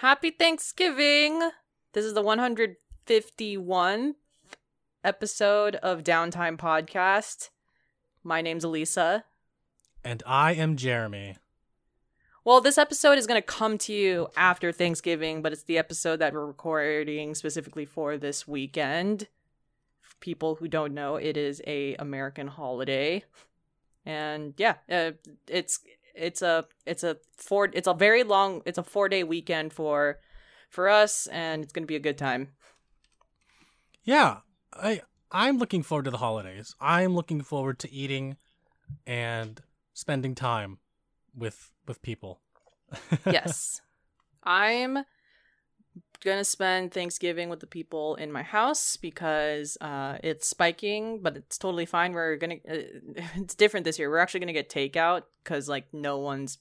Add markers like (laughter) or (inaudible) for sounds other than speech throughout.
Happy Thanksgiving! This is the 151 episode of Downtime Podcast. My name's Elisa. And I am Jeremy. Well, this episode is going to come to you after Thanksgiving, but it's the episode that we're recording specifically for this weekend. For people who don't know, it is a American holiday. And yeah, uh, it's it's a it's a four it's a very long it's a 4-day weekend for for us and it's going to be a good time. Yeah, I I'm looking forward to the holidays. I'm looking forward to eating and spending time with with people. (laughs) yes. I'm gonna spend Thanksgiving with the people in my house because uh, it's spiking, but it's totally fine. We're gonna uh, (laughs) it's different this year. We're actually gonna get takeout because like no one's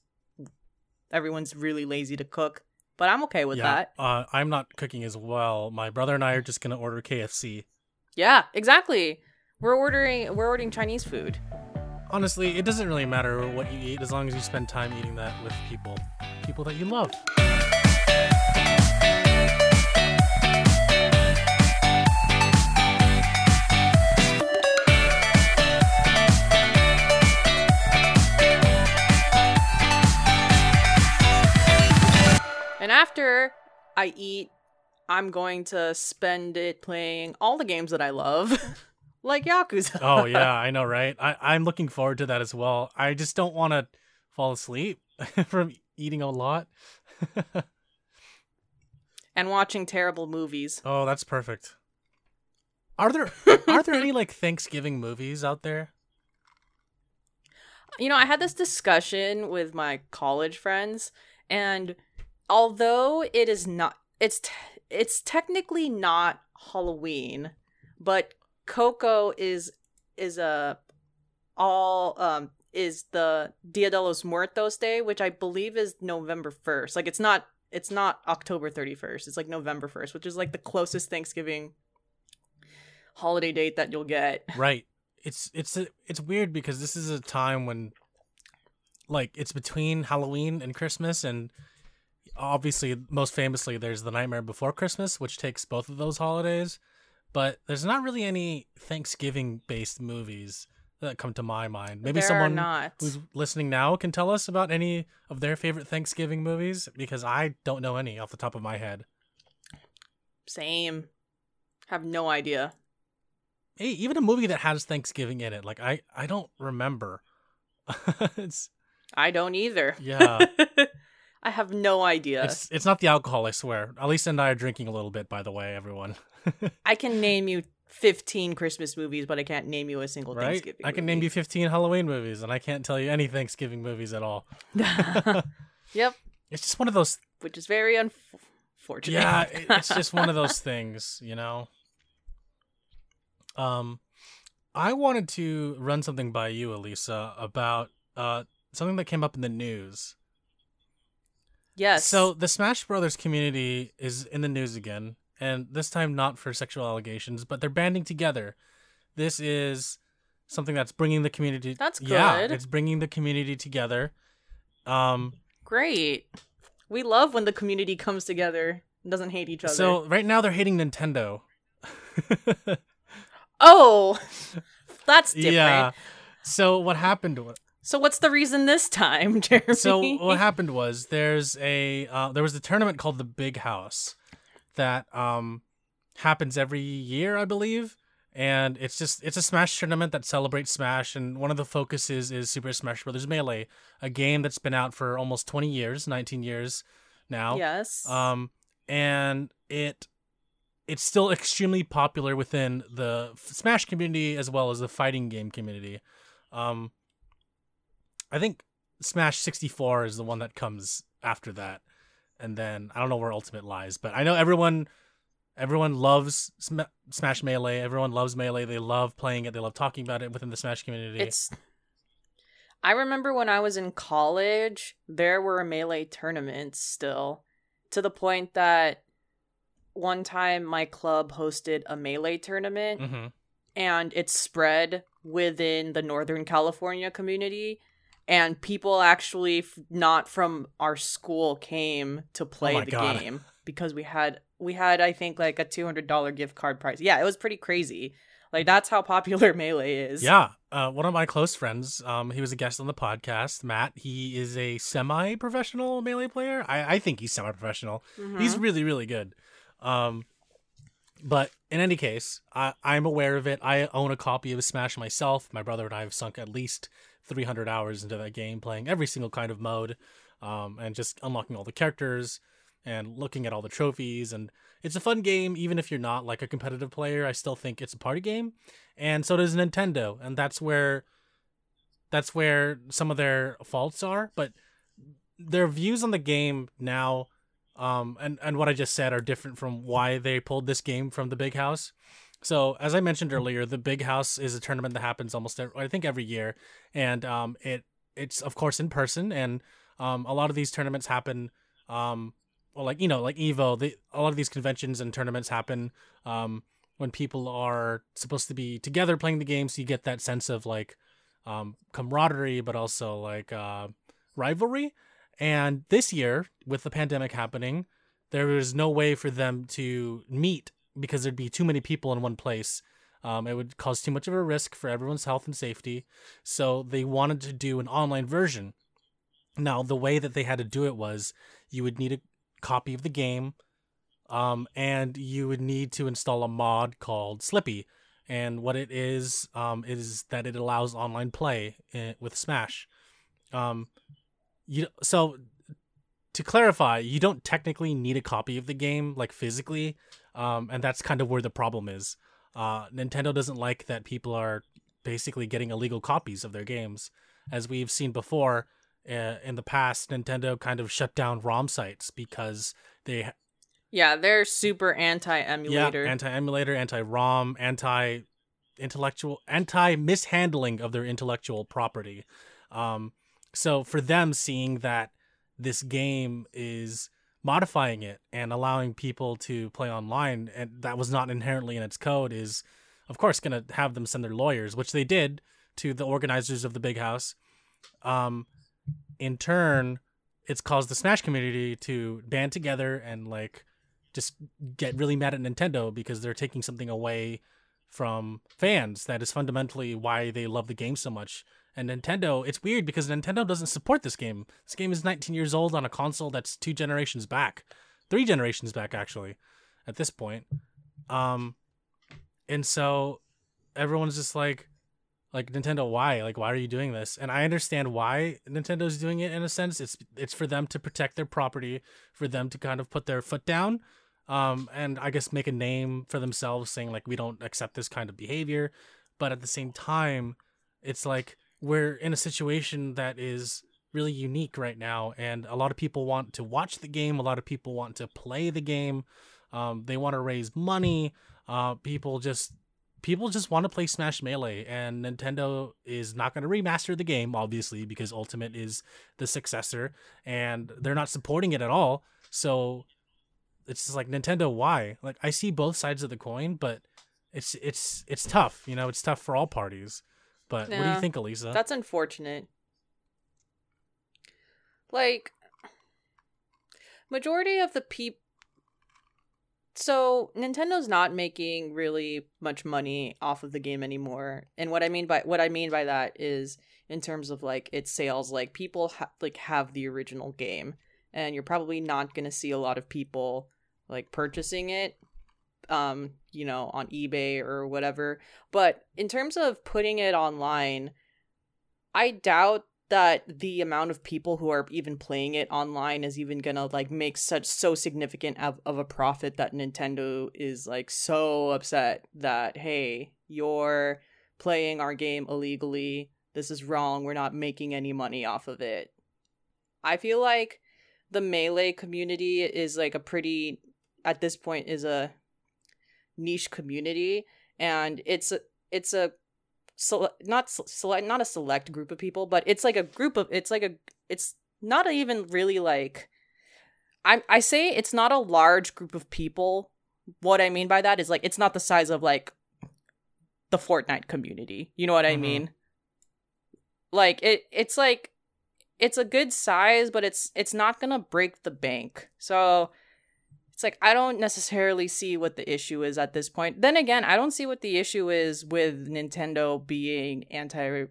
everyone's really lazy to cook, but I'm okay with yeah, that. Uh, I'm not cooking as well. My brother and I are just gonna order KFC. Yeah, exactly. We're ordering we're ordering Chinese food. Honestly, it doesn't really matter what you eat as long as you spend time eating that with people, people that you love. And after I eat, I'm going to spend it playing all the games that I love, (laughs) like Yakuza. oh (laughs) yeah, I know, right? I, I'm looking forward to that as well. I just don't want to fall asleep (laughs) from eating a lot. and watching terrible movies. Oh, that's perfect. Are there are there any like Thanksgiving movies out there? You know, I had this discussion with my college friends and although it is not it's it's technically not Halloween, but Coco is is a all um is the Dia de los Muertos Day, which I believe is November first. Like it's not it's not October thirty first. It's like November first, which is like the closest Thanksgiving holiday date that you'll get. Right. It's it's a, it's weird because this is a time when like it's between Halloween and Christmas and obviously most famously there's the Nightmare Before Christmas which takes both of those holidays, but there's not really any Thanksgiving based movies that come to my mind. Maybe There someone who's listening now can tell us about any of their favorite Thanksgiving movies because I don't know any off the top of my head. Same. Have no idea. Hey, even a movie that has Thanksgiving in it, like I I don't remember. (laughs) it's I don't either. Yeah. (laughs) I have no idea. it's it's not the alcohol, I swear. Elisa and I are drinking a little bit, by the way, everyone. (laughs) I can name you 15 Christmas movies, but I can't name you a single right? Thanksgiving I can name you 15 Halloween movies, and I can't tell you any Thanksgiving movies at all. (laughs) (laughs) yep, It's just one of those. which is very unfortunate. Yeah, it's just one of those things, you know. Um, I wanted to run something by you, Elisa, about uh something that came up in the news. Yes. So the Smash Brothers community is in the news again, and this time not for sexual allegations, but they're banding together. This is something that's bringing the community. That's Yeah, good. it's bringing the community together. Um, great. We love when the community comes together and doesn't hate each other. so right now they're hating Nintendo. oh, (laughs) that's different. yeah. So what happened? So what's the reason this time, (laughs) Jeremy? So what happened was there's a uh, there was a tournament called the Big House that um happens every year, I believe, and it's just it's a Smash tournament that celebrates Smash, and one of the focuses is Super Smash Brothers Melee, a game that's been out for almost 20 years, 19 years now. yes. Um, and it it's still extremely popular within the Smash community as well as the fighting game community. Um, I think Smash 64 is the one that comes after that, and then I don't know where Ultimate lies, but I know everyone everyone loves Sm- Smash Melee. Everyone loves Melee. They love playing it. They love talking about it within the Smash community. It's. I remember when I was in college, there were melee tournaments still, to the point that one time my club hosted a melee tournament hmm and it spread within the Northern California community. And people actually f- not from our school came to play Oh the God. game because we had we had I think like a two hundred dollar gift card prize. Yeah, it was pretty crazy. Like that's how popular (laughs) melee is. Yeah, uh, one of my close friends, um, he was a guest on the podcast. Matt, he is a semi-professional melee player. I, I think he's semi-professional. Mhm. He's really, really good. Um, but in any case, I, I'm aware of it. I own a copy of Smash myself. My brother and I have sunk at least 300 hours into that game, playing every single kind of mode, um, and just unlocking all the characters and looking at all the trophies. And it's a fun game, even if you're not like a competitive player. I still think it's a party game, and so does Nintendo, and that's where that's where some of their faults are. But their views on the game now um, and and what I just said are different from why they pulled this game from the Big House. So as I mentioned earlier, the Big House is a tournament that happens almost every, I think every year, and um, it it's of course in person, and um, a lot of these tournaments happen, um, well, like you know, like Evo, the, a lot of these conventions and tournaments happen um, when people are supposed to be together playing the game, so you get that sense of like um, camaraderie, but also like uh, rivalry. And this year, with the pandemic happening, there was no way for them to meet because there'd be too many people in one place. Um, it would cause too much of a risk for everyone's health and safety. So they wanted to do an online version. Now, the way that they had to do it was you would need a copy of the game, um, and you would need to install a mod called Slippi. And what it is, um, is that it allows online play eh, with Smash. Um, you so to clarify, you don't technically need a copy of the game like physically, um, and that's kind of where the problem is. Uh, Nintendo doesn't like that people are basically getting illegal copies of their games, as we've seen before. Uh, in the past, Nintendo kind of shut down ROM sites because they Yeah, they're super anti emulator. yeah anti emulator, anti ROM, anti intellectual, anti mishandling of their intellectual property. Um, so for them, seeing that this game is modifying it and allowing people to play online, and that was not inherently in its code, is of course going to have them send their lawyers, which they did to the organizers of the Big House. Um, in turn, it's caused the Smash community to band together and like just get really mad at Nintendo because they're taking something away from fans that is fundamentally why they love the game so much. And Nintendo, it's weird because Nintendo doesn't support this game. This game is 19 years old on a console that's two generations back, three generations back actually, at this point. Um, and so everyone's just like, like Nintendo, why? Like, why are you doing this? And I understand why Nintendo's doing it in a sense. It's it's for them to protect their property, for them to kind of put their foot down, um, and I guess make a name for themselves, saying like we don't accept this kind of behavior. But at the same time, it's like we're in a situation that is really unique right now, and a lot of people want to watch the game. A lot of people want to play the game. Um, they want to raise money. Uh, people just people just want to play Smash Melee, and Nintendo is not going to remaster the game, obviously, because Ultimate is the successor, and they're not supporting it at all. So it's just like Nintendo, why? Like I see both sides of the coin, but it's it's it's tough. You know, it's tough for all parties. But what do you think, Elisa? That's unfortunate. Like majority of the peop so Nintendo's not making really much money off of the game anymore. And what I mean by what I mean by that is in terms of like its sales, like people ha- like have the original game and you're probably not going to see a lot of people like purchasing it um you know on eBay or whatever. But in terms of putting it online, I doubt that the amount of people who are even playing it online is even gonna like make such so significant of, of a profit that Nintendo is like so upset that hey you're playing our game illegally. This is wrong. We're not making any money off of it. I feel like the melee community is like a pretty at this point is a niche community and it's a it's a sele- not select not a select group of people but it's like a group of it's like a it's not even really like i i say it's not a large group of people what i mean by that is like it's not the size of like the fortnite community you know what i Mhm. mean like it it's like it's a good size, but it's it's not gonna break the bank. So it's like I don't necessarily see what the issue is at this point. Then again, I don't see what the issue is with Nintendo being anti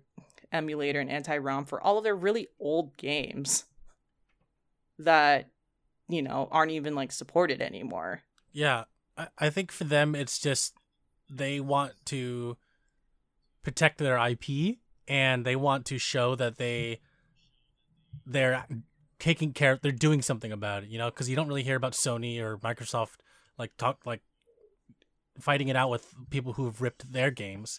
emulator and anti ROM for all of their really old games that you know aren't even like supported anymore. Yeah, I, I think for them it's just they want to protect their IP and they want to show that they they're taking care they're doing something about it you know because you don't really hear about sony or microsoft like talk like fighting it out with people who've ripped their games.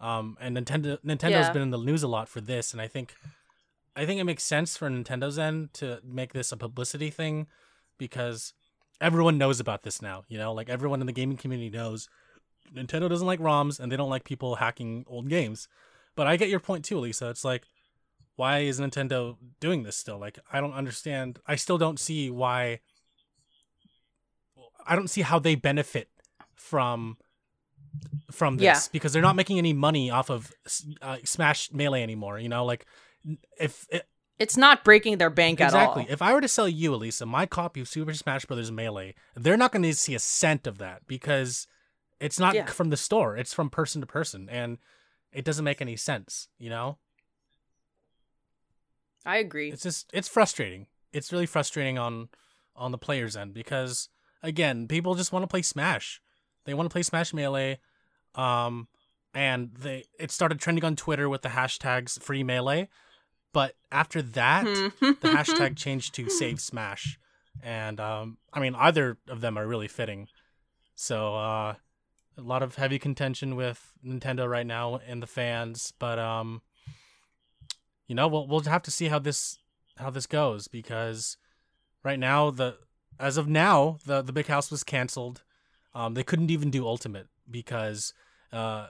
Um and nintendo nintendo's Yeah. been in the news a lot for this and i think i think it makes sense for nintendo's end to make this a publicity thing because everyone knows about this now you know? Like everyone in the gaming community knows nintendo doesn't like roms and they don't like people hacking old games. But i get your point too lisa. It's like why is Nintendo doing this still? Like, I don't understand. I still don't see why. I don't see how they benefit from from this Yeah. because they're not making any money off of uh, Smash Melee anymore. You know, like if it, It's not breaking their bank exactly at all. Exactly. If I were to sell you, Elisa, my copy of Super Smash Brothers Melee, they're not going to see a cent of that because it's not Yeah. from the store; it's from person to person, and it doesn't make any sense. You know. I agree. it's just it's frustrating. It's really frustrating on on the player's end because again people just want to play smash. They want to play smash melee um and they it started trending on twitter with the hashtags free melee but after that the hashtag (laughs) changed to save smash. And um i mean either of them are really fitting. So uh a lot of heavy contention with nintendo right now and the fans but um you know we'll we'll have to see how this how this goes because right now the as of now the the big house was canceled. Um they couldn't even do ultimate because uh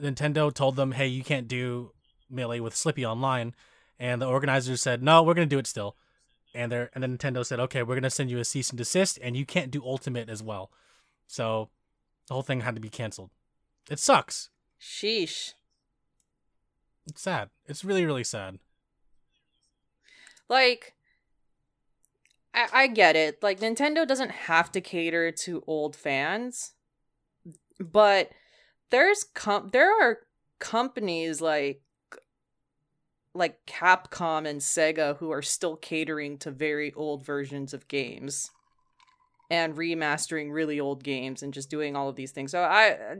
nintendo told them hey you can't do melee with Slippi online. And the organizers said no we're going to do it still. And they and then nintendo said okay we're going to send you a cease and desist and you can't do ultimate as well. So the whole thing had to be canceled. It sucks. Sheesh. It's sad it's really really sad Like, I, I get it. Like, Nintendo doesn't have to cater to old fans, but there's com- there are companies like like Capcom and Sega who are still catering to very old versions of games and remastering really old games and just doing all of these things. So I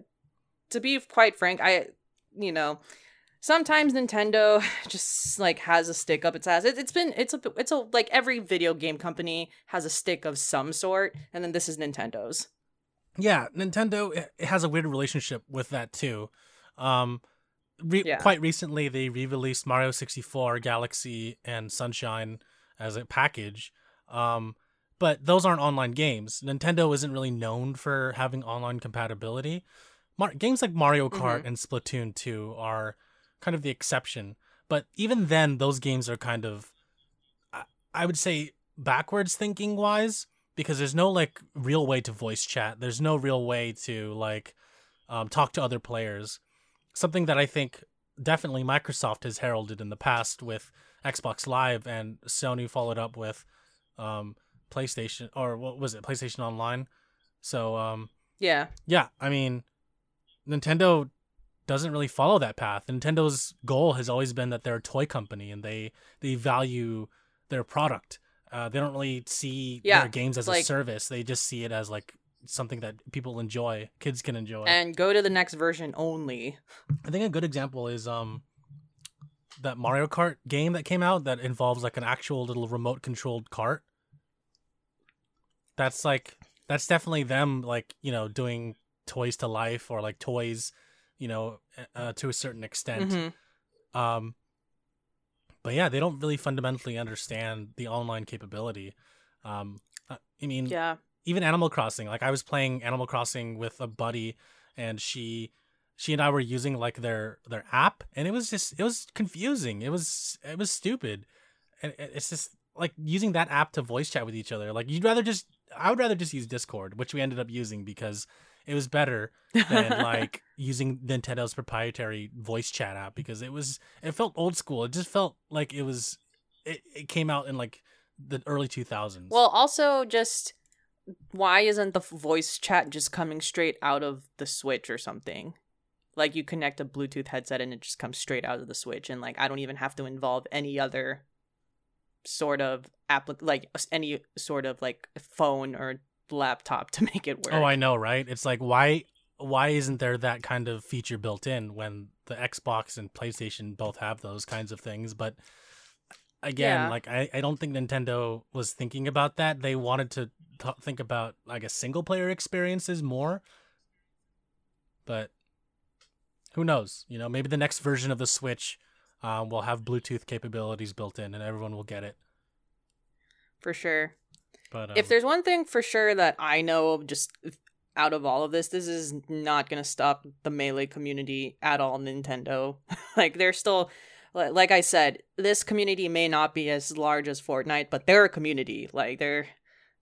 to be quite frank, I you know, sometimes Nintendo (sighs) just like has a stick up its ass. It, it's been it's a it's a like every video game company has a stick of some sort, and then this is Nintendo's. Yeah, Nintendo it it has a weird relationship with that too. Um, re- Yeah. quite recently they re-released Mario 64, Galaxy, and Sunshine as a package. Um, but those aren't online games. Nintendo isn't really known for having online compatibility. Mar- games like Mario Kart Mhm. and Splatoon 2 are kind of the exception. But even then, those games are kind of, I- would say, backwards thinking wise because there's no like real way to voice chat. There's no real way to like um, talk to other players. Something that I think definitely Microsoft has heralded in the past with Xbox Live and Sony followed up with um, PlayStation or what was it? PlayStation Online. So um, Yeah, yeah, I mean, Nintendo doesn't really follow that path. Nintendo's goal has always been that they're a toy company and they they value their product. Uh, they don't really see Yeah, their games as a service. They just see it as like something that people enjoy, kids can enjoy. and go to the next version only. I think a good example is um that Mario Kart game that came out that involves like an actual little remote controlled cart. That's like that's definitely them like, you know, doing toys to life or like toys, you know, uh, to a certain extent. Mhm. Um but yeah, they don't really fundamentally understand the online capability. Um uh, I mean, Yeah, even Animal Crossing. Like I was playing Animal Crossing with a buddy, and she she and I were using like their their app, and it was just it was confusing. It was it was stupid, and it's just like using that app to voice chat with each other. Like you'd rather just I would rather just use Discord, which we ended up using because it was better than (laughs) like using Nintendo's proprietary voice chat app because it was it felt old school. It just felt like it was it, it came out in like the early 2000s. Well, also just why isn't the voice chat just coming straight out of the Switch or something? Like you connect a Bluetooth headset and it just comes straight out of the Switch, and like I don't even have to involve any other sort of applic like any sort of like phone or laptop to (laughs) make it work. oh, I know, right? It's like why why isn't there that kind of feature built in when the Xbox and PlayStation both have those kinds of things? But again, Yeah. like I, I don't think Nintendo was thinking about that. They wanted to t- think about like a single player experiences more. But who knows? You know, maybe the next version of the Switch um, will have Bluetooth capabilities built in, and everyone will get it. for sure. But um, if there's one thing for sure that I know of just out of all of this, this is not going to stop the Melee community at all, Nintendo. (laughs) like, they're still, like I said, this community may not be as large as Fortnite, but they're a community. Like, they're.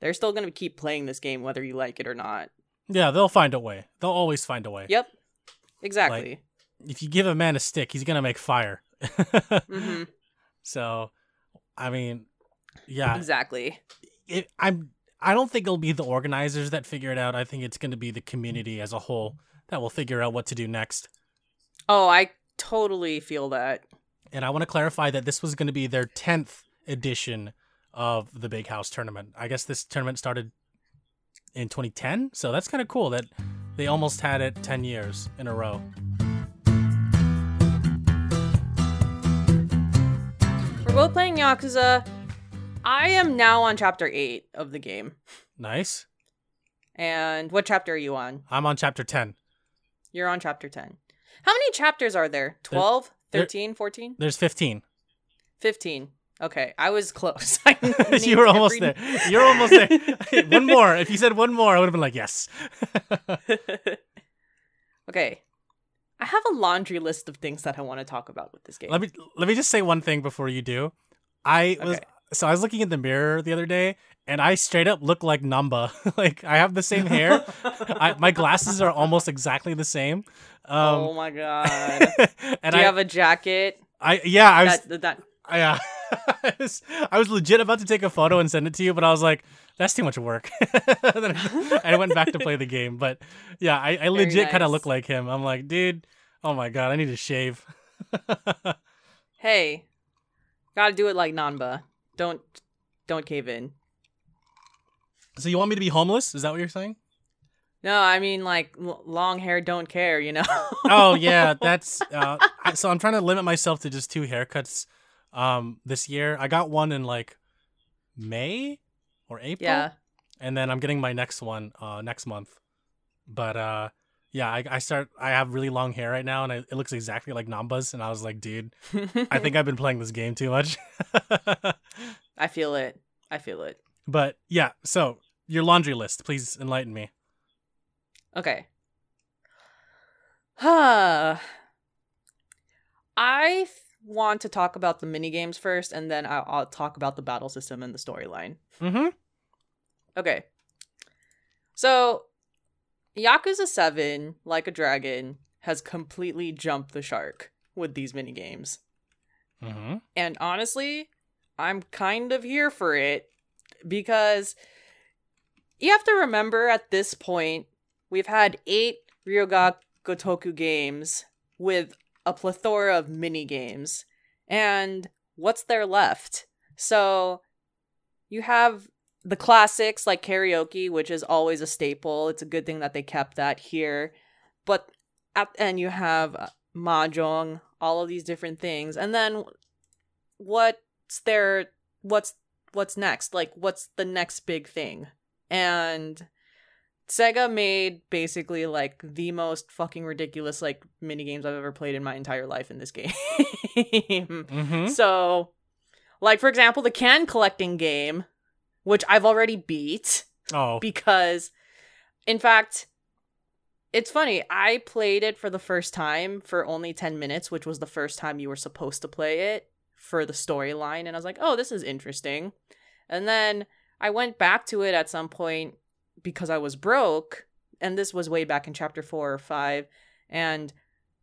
They're still going to keep playing this game whether you like it or not. yeah, they'll find a way. They'll always find a way. Yep. Exactly. if you give a man a stick, he's gonna make fire. (laughs) hmm So, I mean, yeah, Exactly. it, I'm. I don't think it'll be the organizers that figure it out. I think it's going to be the community as a whole that will figure out what to do next. Oh, I totally feel that. And I want to clarify that this was going to be their tenth edition of the Big House tournament. I guess this tournament started in 2010, so that's kind of cool that they almost had it 10 years in a row. We're both playing Yakuza. I am now on chapter 8 of the game. Nice. And what chapter are you on? I'm on chapter 10. You're on chapter 10. How many chapters are there? 12, there- 13, 14, There's 15. 15. Okay, I was close. (laughs) I (laughs) you were almost every- there. You're almost there. (laughs) one more. If you said one more, I would have been like, yes. okay. I have a laundry list of things that I want to talk about with this game. let me let me just say one thing before you do. I was Okay. So I was looking in the mirror the other day, and I straight up look like Nanba. (laughs) like I have the same hair. I, my glasses are almost exactly the same. oh Um, my god. (laughs) and Do you I, have a jacket? I yeah, I was that, that yeah. (laughs) I was, I was legit about to take a photo and send it to you, but I was like, that's too much work. I, I went back to play the game. But yeah, I, I legit kind of look like him. I'm like, dude, oh my god, I need to shave. hey, gotta do it like Nanba. Don't don't cave in. so you want me to be homeless? Is that what you're saying? No, I mean like l- long hair don't care, you know. (laughs) oh yeah, (laughs) that's uh, I, so I'm trying to limit myself to just two haircuts um this year. I got one in like May or April. yeah. and then I'm getting my next one uh next month. But uh yeah, I, I start I have really long hair right now and I, it looks exactly like Nanba's and I was like, dude, I think (laughs) I've been playing this game too much. I feel it. I feel it. but yeah, so your laundry list, please enlighten me. Okay. Huh. I th- want to talk about the mini games first, and then I'll, I'll talk about the battle system and the storyline. Mm-hmm. Okay. So, Yakuza 7, like a dragon, has completely jumped the shark with these mini games. Mhm. And honestly, I'm kind of here for it because you have to remember at this point, we've had eight Ryu ga Gotoku games with a plethora of mini games. And what's there left? So you have the classics like karaoke, which is always a staple. It's a good thing that they kept that here. But at and you have uh, mahjong, all of these different things. And then what's there what's what's next? Like what's the next big thing? And Sega made basically like the most fucking ridiculous like mini games I've ever played in my entire life in this (laughs) game. Mhm. So, like for example, the can collecting game, which I've already beat Oh. because in fact it's funny i played it for the first time for only 10 minutes which was the first time you were supposed to play it for the storyline and i was like oh this is interesting and then i went back to it at some point because i was broke and this was way back in chapter 4 or 5 and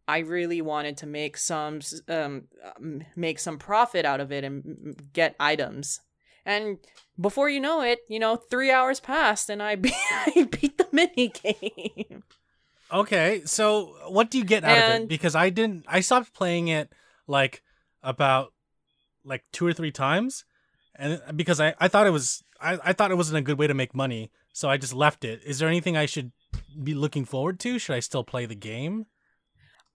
I really wanted to make some um um, make some profit out of it and get items. And before you know it, you know, three hours passed and I (laughs) beat, I beat the mini game. Okay, so what do you get out of it? Because I didn't. I stopped playing it like about like two or three times, and because I I thought it was I I thought it wasn't a good way to make money, so I just left it. Is there anything I should be looking forward to? Should I still play the game?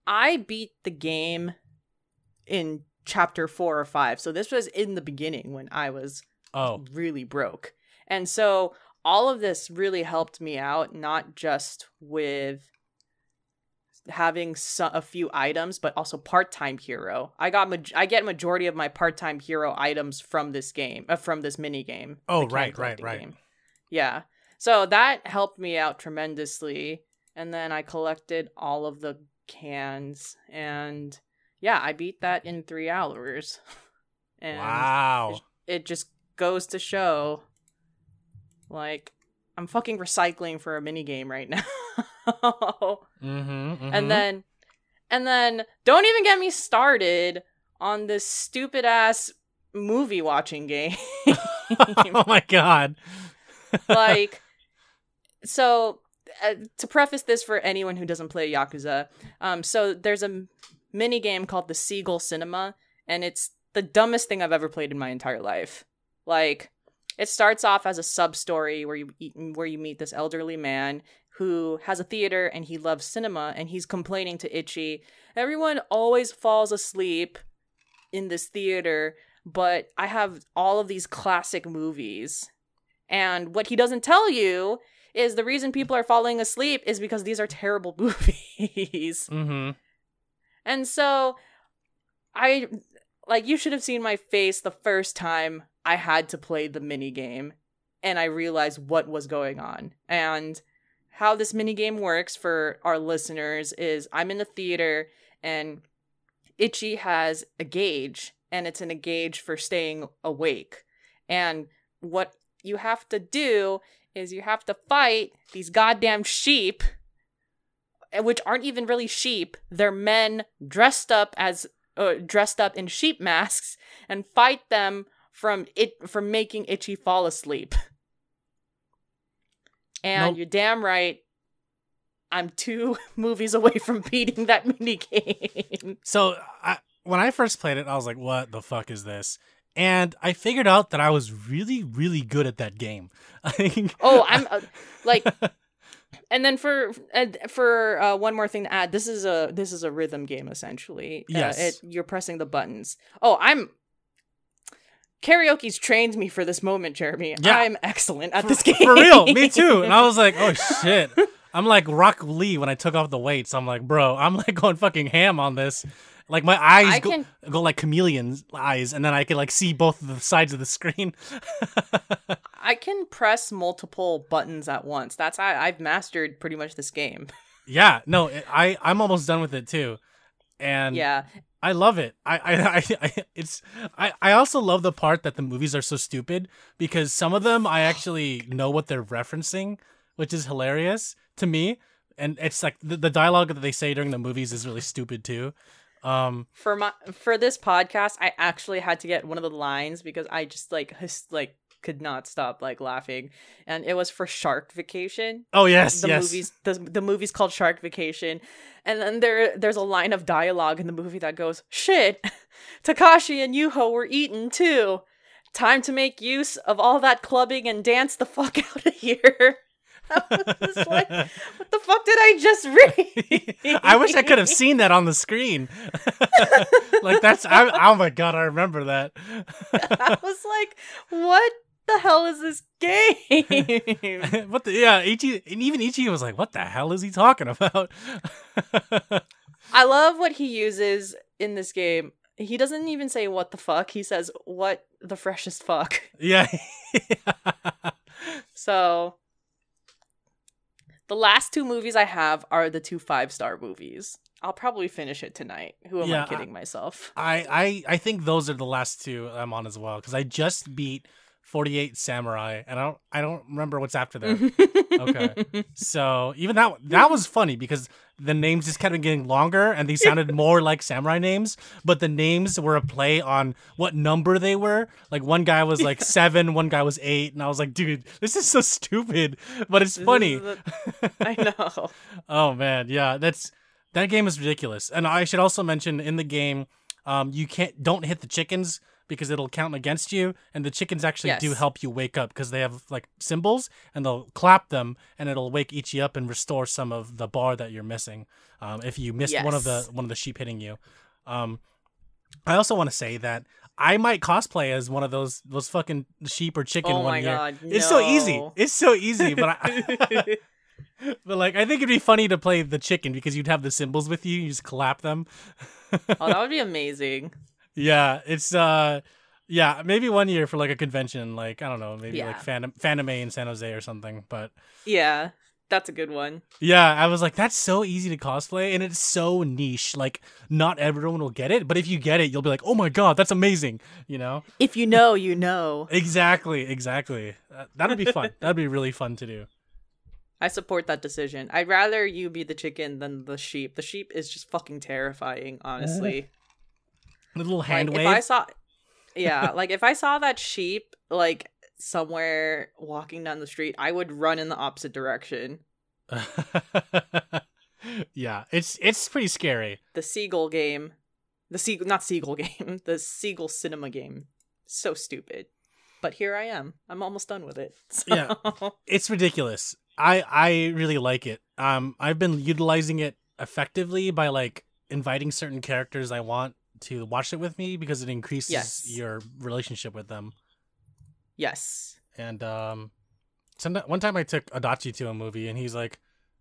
I beat the game in chapter four or five. So this was in the beginning when I was Oh, really broke. And so all of this really helped me out, not just with having so- a few items, but also part-time hero. I got maj- I get majority of my part-time hero items from this game, uh, from this mini game. Oh, right, right, right. game. Yeah. So that helped me out tremendously. And then I collected all of the cans and yeah, I beat that in 3 hours. (laughs) and wow. it just goes to show like I'm fucking recycling for a mini game right (laughs) now. Mm-hmm, And then and then don't even get me started on this stupid ass movie watching game. (laughs) oh my god. (laughs) like so uh, to preface this for anyone who doesn't play yakuza um so there's a mini game called the seagull cinema and it's the dumbest thing i've ever played in my entire life like it starts off as a sub story where you where you meet this elderly man who has a theater and he loves cinema and he's complaining to Ichi. everyone always falls asleep in this theater but I have all of these classic movies and what he doesn't tell you is the reason people are falling asleep is because these are terrible (laughs) movies. Mm-hmm. And so I like you should have seen my face the first time I had to play the mini game and I realized what was going on. And how this mini game works for our listeners is I'm in the theater and Ichi has a gauge and it's in a gauge for staying awake. And what you have to do is you have to fight these goddamn sheep uh, which aren't even really sheep. They're men dressed up as uh, dressed up in sheep masks and fight them from it from making Ichi fall asleep. And Nope. you're damn right. I'm two (laughs) movies away from beating that mini game. (laughs) So I, when I first played it, I was like, "What the fuck is this?" And I figured out that I was really, really good at that game. (laughs) Oh, I'm uh, like, and then for uh, for uh, one more thing to add, this is a this is a rhythm game essentially. Uh, Yes. it, you're pressing the buttons. Oh, I'm. Karaoke's trained me for this moment, Jeremy. Yeah. I'm excellent at for, this game. for real, me (laughs) too. And I was like, "Oh shit." I'm like Rock Lee when I took off the weights. I'm like, bro, I'm like (laughs) going fucking ham on this. Like my eyes go, can go like chameleon's eyes, and then I can like see both of the sides of the screen. (laughs) I can press multiple buttons at once. That's how I've mastered pretty much this game. yeah, no, it, I I'm almost done with it too, and yeah, I love it. I, (laughs) I, I, it's I, I also love the part that the movies are so stupid because some of them I actually know what they're referencing, which is hilarious to me. And it's like the, the dialogue that they say during the movies is really stupid too. Um, for my for this podcast, I actually had to get one of the lines because I just like like could not stop like laughing, and it was for Shark Vacation. oh yes, the yes. movies the, the movie's called Shark Vacation and then there there's a line of dialogue in the movie that goes shit (laughs) Takashi and Yuho were eaten too time to make use of all that clubbing and dance the fuck (laughs) out of here (laughs) I was just like what the fuck did I just read I wish I could have seen that on the screen. like that's I, oh my god, I remember that. I was like what the hell is this game (laughs) what the yeah, Ichi and even Ichi was like, "What the hell is he talking about?" (laughs) I love what he uses in this game he doesn't even say what the fuck he says what the freshest fuck (laughs) yeah. So the last two movies I have are the two five star movies. I'll probably finish it tonight. Who am Yeah, I kidding myself? I, I I think those are the last two I'm on as well because I just beat 48 Samurai, and I don't I don't remember what's after that. Okay. (laughs) so even that that was funny because the names just kept getting longer and they sounded (laughs) more like samurai names, but the names were a play on what number they were. Like one guy was like seven, one guy was eight, and I was like, dude, this is so stupid, but it's This funny. the- (laughs) I know. Oh man, yeah, that's that game is ridiculous. And I should also mention in the game, um, you can't don't hit the chickens because it'll count against you, and the chickens actually do help you wake up because they have like cymbals, and they'll clap them, and it'll wake Ichi up and restore some of the bar that you're missing. Um, if you missed one of the one of the sheep hitting you. Um, I also want to say that I might cosplay as one of those those fucking sheep or chicken oh one my year. god. It's so easy. It's so easy, but I, (laughs) (laughs) but like I think it'd be funny to play the chicken because you'd have the cymbals with you. You just clap them. oh, that (laughs) would be amazing. Yeah, it's uh, yeah, maybe one year for like a convention, like I don't know, maybe like Fandom Phantom Fanime in San Jose or something. But Yeah, that's a good one. yeah, I was like, that's so easy to cosplay, and it's so niche. Like not everyone will get it, but if you get it, you'll be like, oh my god, that's amazing. You know? If you know, you know. (laughs) Exactly, exactly. Uh, that'd be fun. that'd be really fun to do. I support that decision. I'd rather you be the chicken than the sheep. The sheep is just fucking terrifying, honestly. (laughs) A little hand like wave. if I saw Yeah, (laughs) like if I saw that sheep like somewhere walking down the street, I would run in the opposite direction. (laughs) yeah, it's it's pretty scary. The seagull game. The seagull not seagull (laughs) game, the seagull cinema game. So stupid. But here I am. I'm almost done with it. So- Yeah. It's ridiculous. I I really like it. Um, I've been utilizing it effectively by like inviting certain characters I want to watch it with me because it increases Yes. your relationship with them. yes. And um, some, one time I took Adachi to a movie and he's like,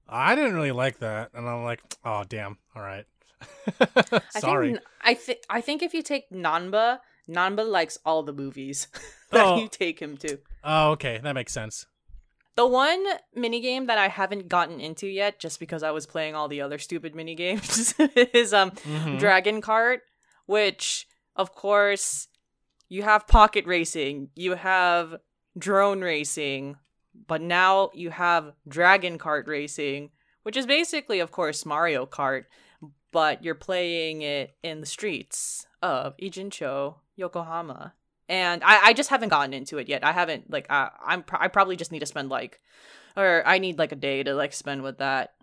I didn't really like that, and I'm like, oh damn, all right. Sorry. (laughs) I think I think I think if you take Nanba, Nanba likes all the movies (laughs) that Oh. you take him to. oh, okay, that makes sense. The one minigame that I haven't gotten into yet, just because I was playing all the other stupid minigames, (laughs) is um Mhm. Dragon Kart, which of course you have pocket racing, you have drone racing, but now you have Dragon Kart racing, which is basically of course Mario Kart, but you're playing it in the streets of Ijincho, Yokohama. And I, I just haven't gotten into it yet. I haven't like I, I'm pr- I probably just need to spend like or I need like a day to like spend with that.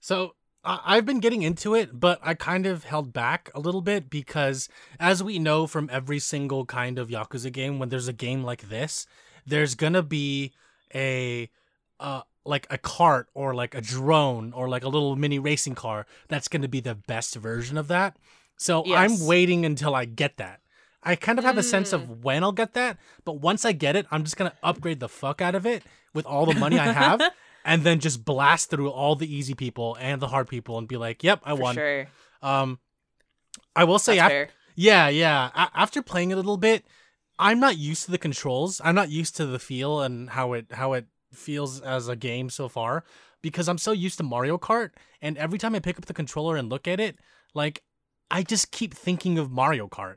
So I- I've been getting into it, but I kind of held back a little bit because, as we know from every single kind of Yakuza game, when there's a game like this, there's gonna be a uh like a cart or like a drone or like a little mini racing car that's gonna be the best version of that. So Yes. I'm waiting until I get that. I kind of have a sense of when I'll get that, but once I get it, I'm just gonna upgrade the fuck out of it with all the money I have (laughs) and then just blast through all the easy people and the hard people and be like, "Yep, I For won." sure. Um, I will say, That's af- fair. yeah, yeah. A- after playing it a little bit, I'm not used to the controls. I'm not used to the feel and how it how it feels as a game so far because I'm so used to Mario Kart. And every time I pick up the controller and look at it, like I just keep thinking of Mario Kart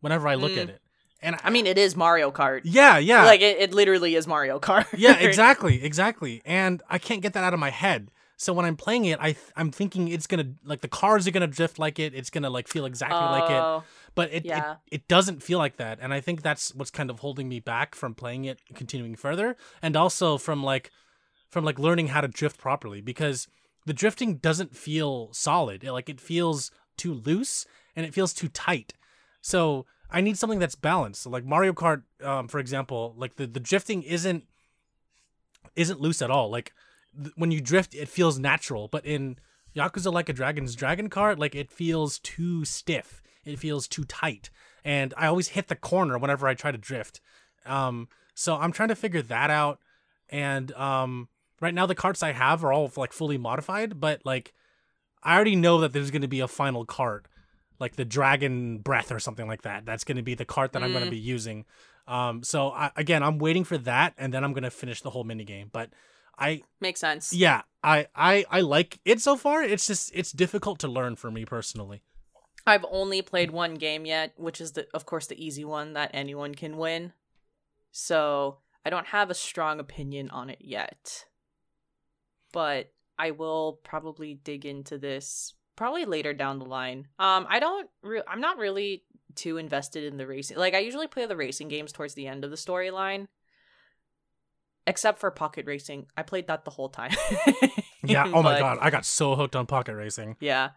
whenever I look Mm. at it. And I mean, it is Mario Kart. yeah, yeah, Like it, it literally is Mario Kart. yeah, (laughs) exactly, exactly. And I can't get that out of my head. So when I'm playing it, I th- I'm thinking it's gonna like the cars are gonna drift like it. It's gonna like feel exactly like it. Oh, But it, yeah. it it doesn't feel like that. And I think that's what's kind of holding me back from playing it, continuing further, and also from like from like learning how to drift properly because the drifting doesn't feel solid. It, like it feels too loose and it feels too tight. So I need something that's balanced. So like Mario Kart, um, for example, like the, the drifting isn't isn't loose at all. Like when you drift, it feels natural. But in Yakuza Like a Dragon's Dragon Kart, like it feels too stiff. It feels too tight, and I always hit the corner whenever I try to drift. Um, so I'm trying to figure that out. And um, right now the carts I have are all like fully modified, but like I already know that there's going to be a final cart, like the Dragon Breath or something like that. That's going to be the cart that I'm going to Mm. be using. Um, so I, again, I'm waiting for that, and then I'm going to finish the whole mini game. But I, makes sense. yeah, I, I, I like it so far. It's just it's difficult to learn for me personally. I've only played one game yet, which is the, of course, the easy one that anyone can win. So I don't have a strong opinion on it yet. But I will probably dig into this probably later down the line. Um I don't re- I'm not really too invested in the racing. Like I usually play the racing games towards the end of the storyline. Except for Pocket Racing. I played that the whole time. Yeah. (laughs) Oh my But- god, I got so hooked on pocket racing. Yeah.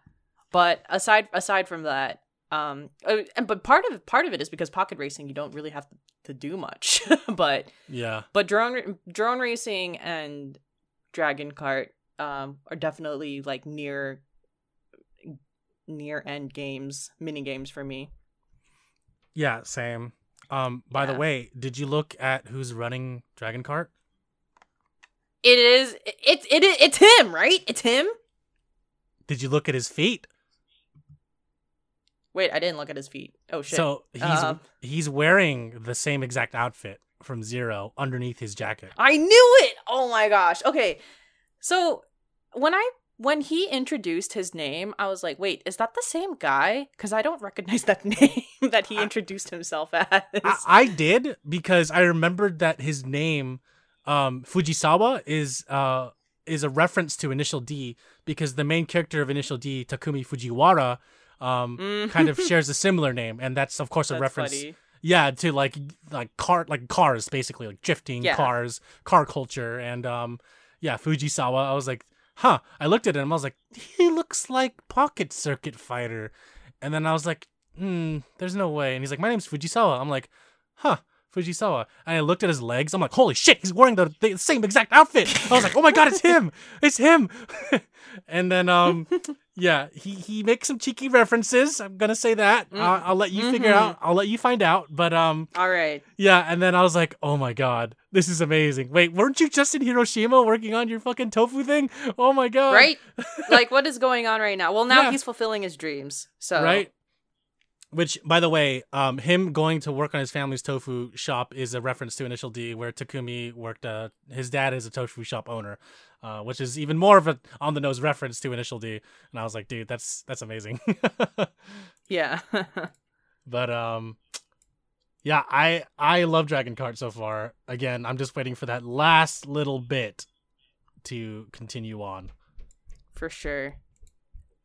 But aside aside from that, um uh, and but part of part of it is because pocket racing you don't really have to, to do much. (laughs) but Yeah. but drone drone racing and dragon cart um are definitely like near near end games, mini games for me. Yeah, same. Um, by the way, did you look at who's running Dragon Kart? It is it's it, it it's him, right? It's him? Did you look at his feet? Wait, I didn't look at his feet. Oh shit. So he's Um, he's wearing the same exact outfit from Zero underneath his jacket. I knew it. Oh my gosh. Okay. So when I when he introduced his name, I was like, "Wait, is that the same guy?" Cuz I don't recognize that (laughs) name that he introduced himself as. I, I did because I remembered that his name, um, Fujisawa, is uh is a reference to Initial D because the main character of Initial D, Takumi Fujiwara, um, Mm. kind of (laughs) shares a similar name, and that's of course a That's reference. funny. Yeah, to like like car like cars basically like drifting Yeah. cars, car culture, and um, yeah, Fujisawa. I was like, huh. I looked at him. I was like, he looks like Pocket Circuit Fighter, and then I was like, hmm, there's no way. And he's like, my name's Fujisawa. I'm like, huh. Fujisawa. And I looked at his legs. I'm like, holy shit, he's wearing the, the same exact outfit. I was like, oh my god, it's him. (laughs) It's him. (laughs) and then um yeah, he he makes some cheeky references. I'm gonna say that. Mm. I'll, I'll let you figure Mhm. out. I'll let you find out. But um All right. yeah, and then I was like, oh my god, this is amazing. Wait, weren't you just in Hiroshima working on your fucking tofu thing? Oh my god. Right? (laughs) like what is going on right now? Well, now Yeah. he's fulfilling his dreams. So Right? Which, by the way, um, him going to work on his family's tofu shop is a reference to Initial D, where Takumi worked. Uh, his dad is a tofu shop owner, uh, which is even more of a on the nose reference to Initial D. And I was like, dude, that's that's amazing. (laughs) Yeah. (laughs) but um, yeah, I I love Dragon Kart so far. Again, I'm just waiting for that last little bit to continue on. for sure.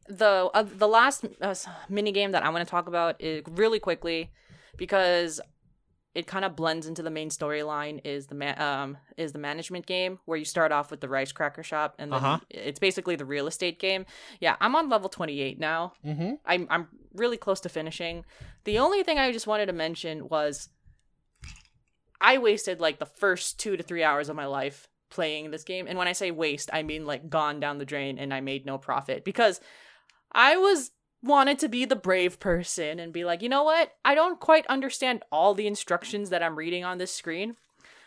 The uh, the last uh, mini game that I want to talk about is really quickly because it kind of blends into the main storyline is the ma- um is the management game where you start off with the rice cracker shop and then Uh-huh. it's basically the real estate game. Yeah, I'm on level 28 now. Mm-hmm. I'm I'm really close to finishing. The only thing I just wanted to mention was I wasted like the first 2 to 3 hours of my life playing this game. And when I say waste, I mean like gone down the drain and I made no profit because I was wanted to be the brave person and be like, "You know what? I don't quite understand all the instructions that I'm reading on this screen,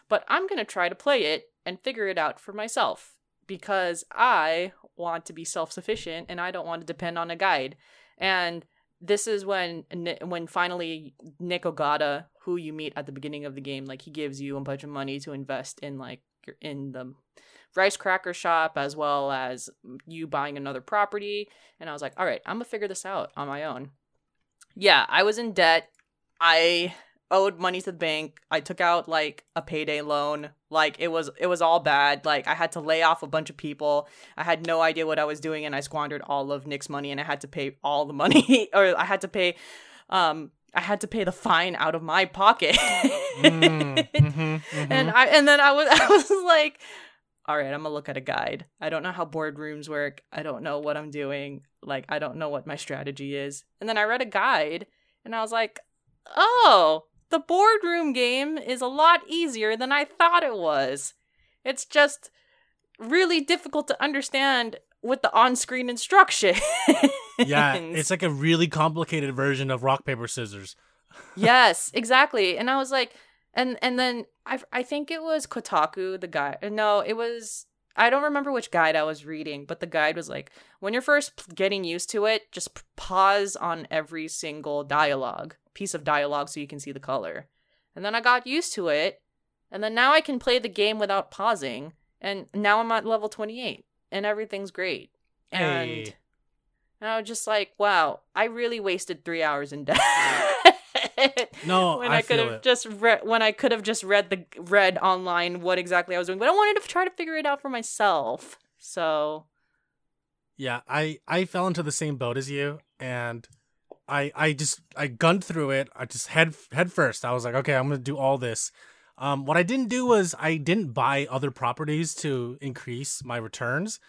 but I'm going to try to play it and figure it out for myself because I want to be self-sufficient and I don't want to depend on a guide." And this is when when finally Nick Ogata, who you meet at the beginning of the game, like he gives you a bunch of money to invest in like in the rice cracker shop as well as you buying another property. And I was like, all right, I'm gonna figure this out on my own. Yeah, I was in debt. I owed money to the bank. I took out like a payday loan. Like it was it was all bad. Like I had to lay off a bunch of people. I had no idea what I was doing and I squandered all of Nick's money and I had to pay all the money (laughs) or I had to pay um I had to pay the fine out of my pocket. Mm, (laughs) mhm, and mhm. I and then I was (laughs) I was like, all right, I'm gonna look at a guide. I don't know how boardrooms work. I don't know what I'm doing. Like I don't know what my strategy is. And then I read a guide and I was like, oh, the boardroom game is a lot easier than I thought it was. It's just really difficult to understand with the on-screen instruction. (laughs) yeah, it's like a really complicated version of rock paper scissors. yes, exactly. And I was like, and and then I I think it was Kotaku, the guy. Uh, no, it was I don't remember which guide I was reading, but the guide was like, when you're first getting used to it, just pause on every single dialogue piece of dialogue so you can see the color. And then I got used to it, and then now I can play the game without pausing. And now I'm at level 28, and everything's great. Hey. and I was just like, wow, I really wasted three hours in debt. (laughs) No, when I I, could have just read when I could have just read the read online what exactly I was doing, but I wanted to try to figure it out for myself. So Yeah, I I fell into the same boat as you, and I I just I gunned through it. I just head head first. I was like, okay, I'm gonna do all this. Um, what I didn't do was I didn't buy other properties to increase my returns,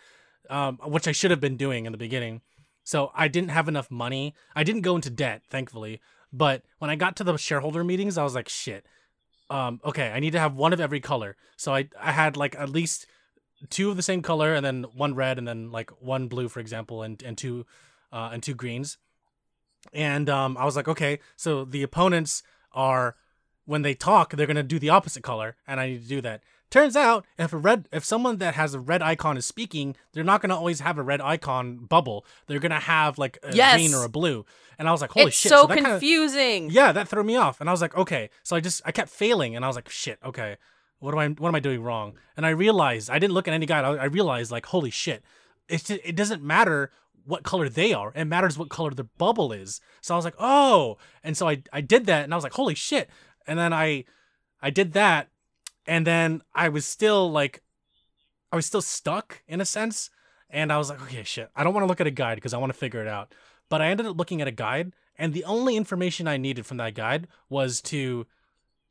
um, which I should have been doing in the beginning. So I didn't have enough money. I didn't go into debt, thankfully. But when I got to the shareholder meetings, I was like, shit. Um, okay, I need to have one of every color. So I I had like at least two of the same color and then one red and then like one blue for example and and two uh and two greens and um i was like okay so the opponents are when they talk they're to do the opposite color and i need to do that turns out if a red if someone that has a red icon is speaking they're not going to always have a red icon bubble they're going to have like a Yes. green or a blue and i was like holy it's shit so, kinda- confusing. yeah, that threw me off, and I was like, okay. So I just I kept failing, and I was like, shit, okay. What do I what am I doing wrong? And I realized I didn't look at any guide. I, I realized like, holy shit, it's just, it doesn't matter what color they are. It matters what color the bubble is. So I was like, oh, and so I I did that, and I was like, holy shit. And then I I did that, and then I was still like, I was still stuck in a sense, and I was like, okay, shit. I don't want to look at a guide because I want to figure it out. But I ended up looking at a guide, and the only information I needed from that guide was to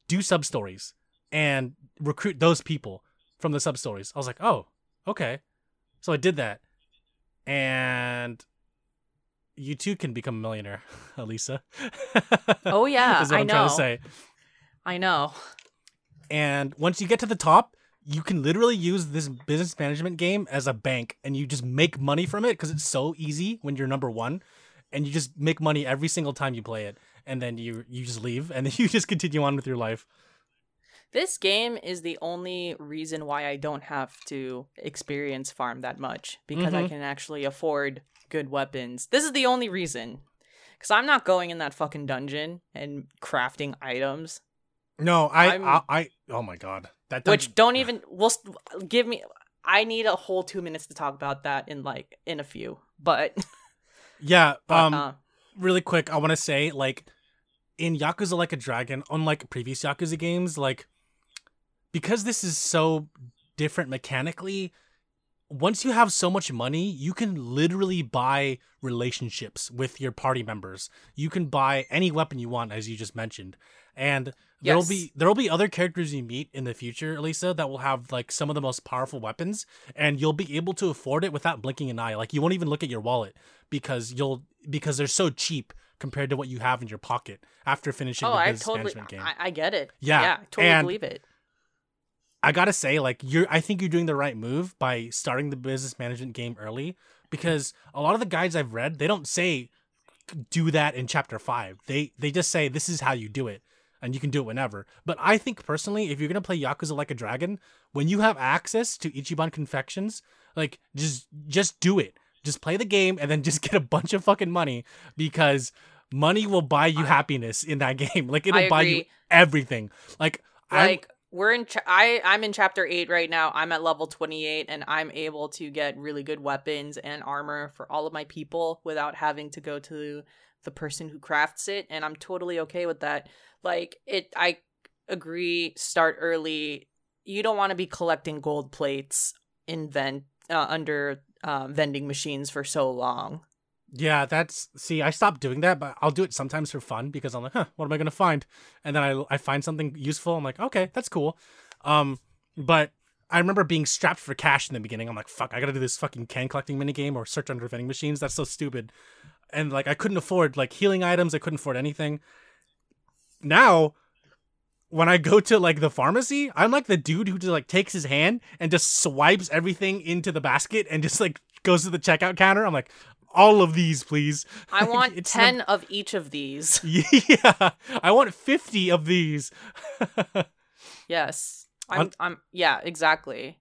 do sub stories and recruit those people from the sub stories. I was like, oh, okay. So I did that. And you too can become a millionaire, (laughs) Elisa. Oh yeah, (laughs) is what I I'm trying to know. say. I know. And once you get to the top, you can literally use this business management game as a bank and you just make money from it because it's so easy when you're number one and you just make money every single time you play it and then you you just leave and (laughs) then you just continue on with your life This game is the only reason why I don't have to experience farm that much because I Mhm. can actually afford good weapons. This is the only reason. Cuz I'm not going in that fucking dungeon and crafting items, no i I, I oh my god that which don't even will give me I need a whole 2 minutes to talk about that in like in a few. But, (laughs) yeah (laughs) but um uh, really quick i want to say like in yakuza like a dragon unlike previous yakuza games like because this is so different mechanically once you have so much money you can literally buy relationships with your party members you can buy any weapon you want as you just mentioned and there'll Yes. be there'll be other characters you meet in the future Elisa that will have like some of the most powerful weapons and you'll be able to afford it without blinking an eye like you won't even look at your wallet because you'll because they're so cheap compared to what you have in your pocket after finishing oh, the I totally management game. I, I get it. Yeah, Yeah, I totally and- believe it. I gotta say, like you're, I think you're doing the right move by starting the business management game early because a lot of the guides I've read, they don't say do that in chapter five. They they just say this is how you do it, and you can do it whenever. But I think personally, if you're gonna play Yakuza like a dragon, when you have access to Ichiban confections, like just just do it. Just play the game and then just (laughs) get a bunch of fucking money because money will buy you I- happiness in that (laughs) game. Like it'll buy you everything. Like I like we're in cha- I I'm in chapter 8 right now. I'm at level 28 and I'm able to get really good weapons and armor for all of my people without having to go to the person who crafts it and I'm totally okay with that. Like it I agree start early. You don't want to be collecting gold plates in vent uh, under uh, vending machines for so long. Yeah, that's see, I stopped doing that, but I'll do it sometimes for fun because I'm like, huh, what am I gonna find? And then I I find something useful. I'm like, okay, that's cool. Um, but I remember being strapped for cash in the beginning. I'm like, fuck, I gotta do this fucking can collecting minigame or search under vending machines. That's so stupid. And like I couldn't afford like healing items, I couldn't afford anything. Now when I go to like the pharmacy, I'm like the dude who just like takes his hand and just swipes everything into the basket and just like goes to the checkout counter. I'm like, all of these, please. I (laughs) want It's the- 10 of each of these. (laughs) Yeah, I want 50 of these. (laughs) Yes. I'm Un- I'm yeah, exactly.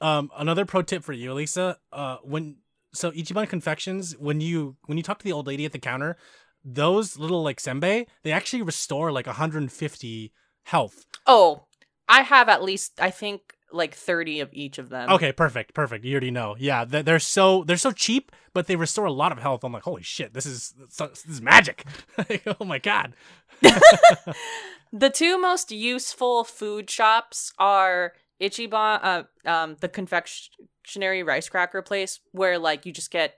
um, another pro tip for you, Lisa. Uh, when so Ichiban confections, when you when you talk to the old lady at the counter, those little like senbei, they actually restore like 150 health. Oh, I have at least I think like 30 of each of them. Okay, perfect, perfect. You already know. Yeah, th- they're so they're so cheap, but they restore a lot of health. I'm like, holy shit, this is this is magic. (laughs) oh my god. (laughs) (laughs) the two most useful food shops are Ichiban, uh, um, the confectionery rice cracker place, where like you just get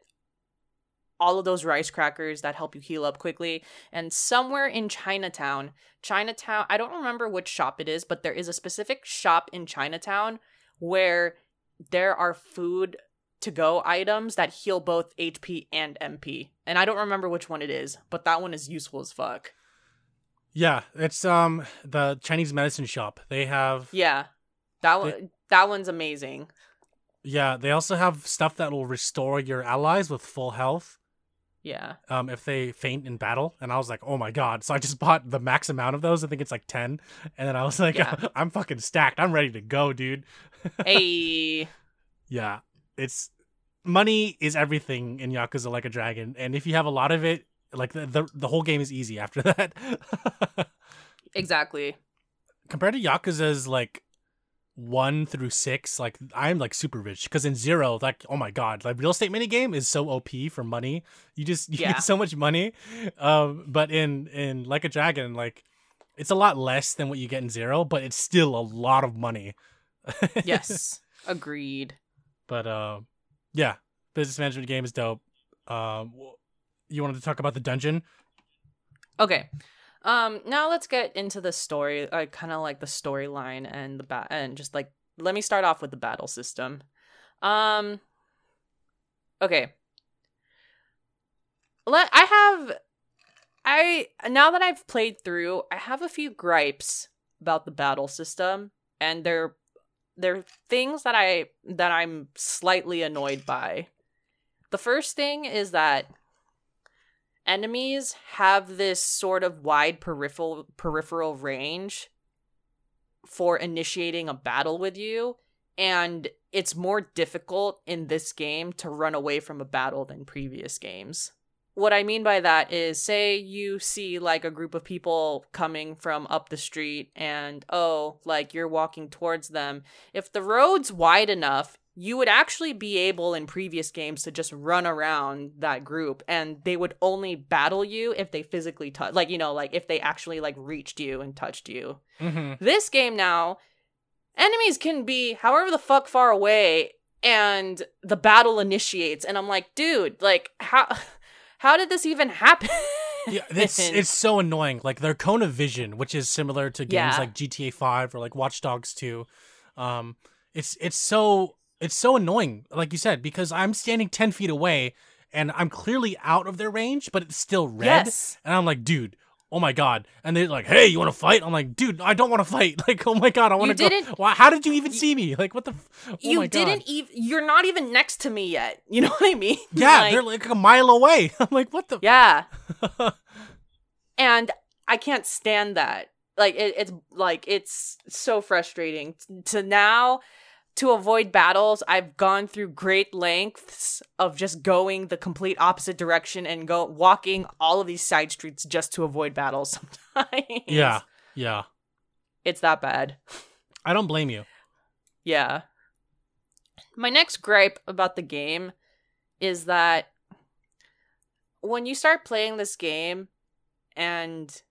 all of those rice crackers that help you heal up quickly. And somewhere in Chinatown, Chinatown, I don't remember which shop it is, but there is a specific shop in Chinatown where there are food to go items that heal both HP and MP. And I don't remember which one it is, but that one is useful as fuck. Yeah, it's um the Chinese medicine shop. They have Yeah. That one that one's amazing. Yeah, they also have stuff that will restore your allies with full health. Yeah. Um, if they faint in battle, and I was like, oh my god! So I just (laughs) bought the max amount of those. I think it's like ten, and then I was like, Yeah. (laughs) I'm fucking stacked. I'm ready to go, dude. (laughs) Hey. Yeah, it's money is everything in Yakuza Like a Dragon, and if you have a lot of it, like the the, the whole game is easy after that. exactly. Compared to Yakuza's like one through six, like I'm like super rich because in zero, like oh my god, like real estate mini game is so OP for money. You just (laughs) you Yeah. get so much money. Um, but in in Like a Dragon, like it's a lot less than what you get in zero, but it's still a lot of money. (laughs) Yes. Agreed. But um, yeah, business management game is dope. Um, you wanted to talk about the dungeon? Okay. Um now let's get into the story, uh, kind of like the storyline and the bat and just like let me start off with the battle system. Um Okay. Let I have I now that I've played through, I have a few gripes about the battle system and they're they're things that I that I'm slightly annoyed by. The first thing is that enemies have this sort of wide peripheral peripheral range for initiating a battle with you and it's more difficult in this game to run away from a battle than previous games. What I mean by that is say you see like a group of people coming from up the street and oh, like you're walking towards them. If the road's wide enough, you would actually be able in previous games to just run around that group and they would only battle you if they physically touch like you know like if they actually like reached you and touched you Mm-hmm. this game now enemies can be however the fuck far away and the battle initiates and i'm like dude like how (laughs) how did this even happen yeah, it's (laughs) it's so annoying. Like their cone of vision, which is similar to games Yeah. like GTA Five or like Watch Dogs Two. Um, it's it's so it's so annoying, like you said, because I'm standing ten feet away and I'm clearly out of their range, but it's still red, yes and I'm like, dude. Oh my god! And they're like, "Hey, you want to fight?" I'm like, "Dude, I don't want to fight." (laughs) Like, "Oh my god, I want to You go." Why, how did you even see me? Like, what the? F- oh you didn't even you're not even next to me yet (laughs) you know what i mean (laughs) Yeah, Like, they're like a mile away. I'm like, what the? yeah and i can't stand that like it, it's like it's so frustrating to now to avoid battles i've gone through great lengths of just going the complete opposite direction and go walking all of these side streets just to avoid battles (laughs) sometimes yeah, yeah. it's that bad I don't blame you. yeah my next gripe about the game is that when you start playing this game and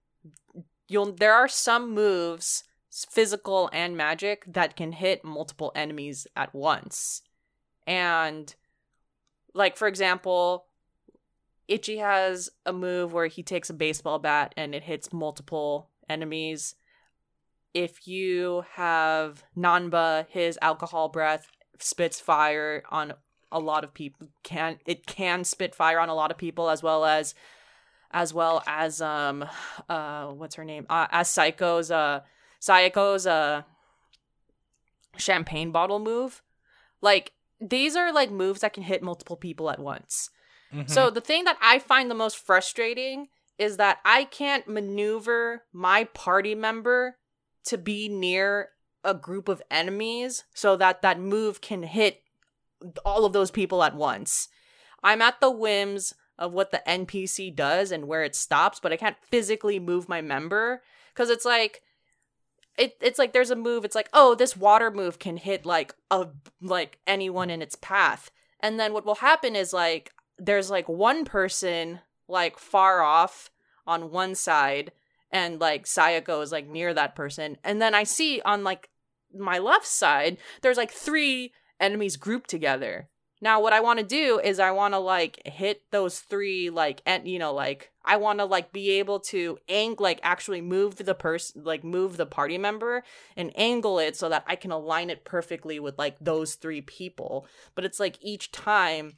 you'll there are some moves physical and magic that can hit multiple enemies at once and like for example Ichi has a move where he takes a baseball bat and it hits multiple enemies if you have Nanba, his alcohol breath spits fire on a lot of people. Can it can spit fire on a lot of people as well as as well as um uh what's her name? Uh, as Saeko's uh Saeko's uh champagne bottle move. Like these are like moves that can hit multiple people at once. Mhm. So the thing that I find the most frustrating is that I can't maneuver my party member to be near a group of enemies so that that move can hit all of those people at once. I'm at the whims of what the NPC does and where it stops, but I can't physically move my member cuz it's like it, it's like there's a move it's like oh this water move can hit like a like anyone in its path. And then what will happen is like there's like one person like far off on one side and like Saeko is like near that person. And then i see on like my left side there's like three enemies grouped together now what i want to do is i want to like hit those three like and you know like i want to like be able to ang like actually move the person like move the party member and angle it so that i can align it perfectly with like those three people. But it's like each time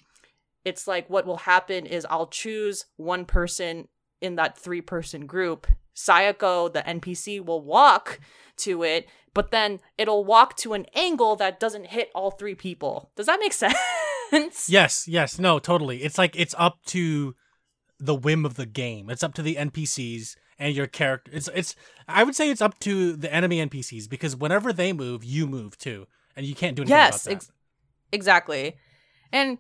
it's like what will happen is i'll choose one person in that three person group. Saeko the npc will walk to it but then it'll walk to an angle that doesn't hit all three people. Does that make (laughs) sense (laughs) Yes, yes, no, totally. It's like it's up to the whim of the game. It's up to the NPCs and your character. It's it's I would say it's up to the enemy NPCs because whenever they move, you move too, and you can't do anything yes about that. ex- exactly and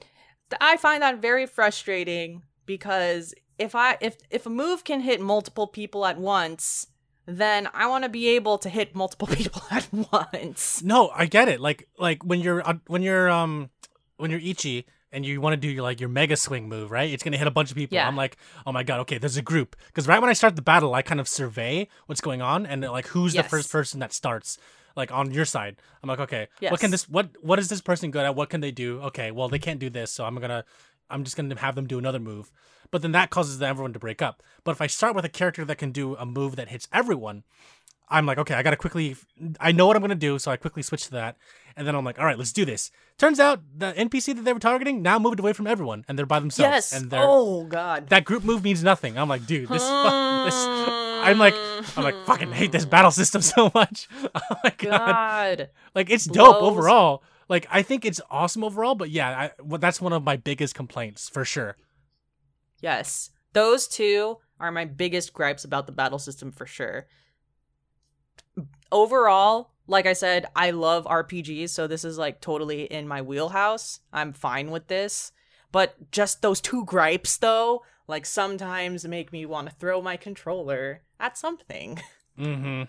th- i find that very frustrating because if i if if a move can hit multiple people at once then i want to be able to hit multiple (laughs) people at once no, I get it. Like like when you're uh, when you're um when you're Ichi and you want to do your like your mega swing move, right? It's gonna hit a bunch of people. Yeah. I'm like, oh my god, okay, there's a group. Because right when I start the battle, I kind of survey what's going on and like who's the first person that starts. Like on your side, I'm like, okay, what can this what what is this person good at? What can they do? Okay, well they can't do this, so I'm gonna I'm just gonna have them do another move. But then that causes everyone to break up. But if I start with a character that can do a move that hits everyone, I'm like, okay, I gotta quickly. I know what I'm gonna do, so I quickly switch to that, and then I'm like, all right, let's do this. Turns out the NPC that they were targeting now moved away from everyone, and they're by themselves. yes and they're oh god that group move means nothing. I'm like, dude, this, this. I'm like, I'm like, fucking hate this battle system (laughs) so much. (laughs) oh my god, god like it's dope Blows. overall. Like I think it's awesome overall, but yeah, I, well, that's one of my biggest complaints for sure. yes those two are my biggest gripes about the battle system for sure overall like i said i love rpgs so this is like totally in my wheelhouse i'm fine with this but just those two gripes though like sometimes make me want to throw my controller at something Mm-hmm.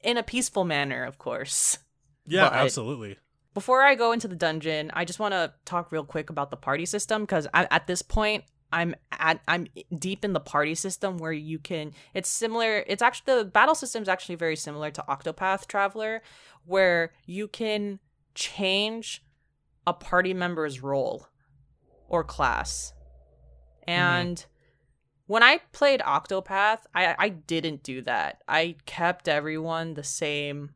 in a peaceful manner of course Yeah, But- absolutely. before I go into the dungeon, I just want to talk real quick about the party system because at this point, I'm at I'm deep in the party system where you can. It's similar. It's actually the battle system is actually very similar to Octopath Traveler, where you can change a party member's role or class. Mm-hmm. And when I played Octopath, I I didn't do that. I kept everyone the same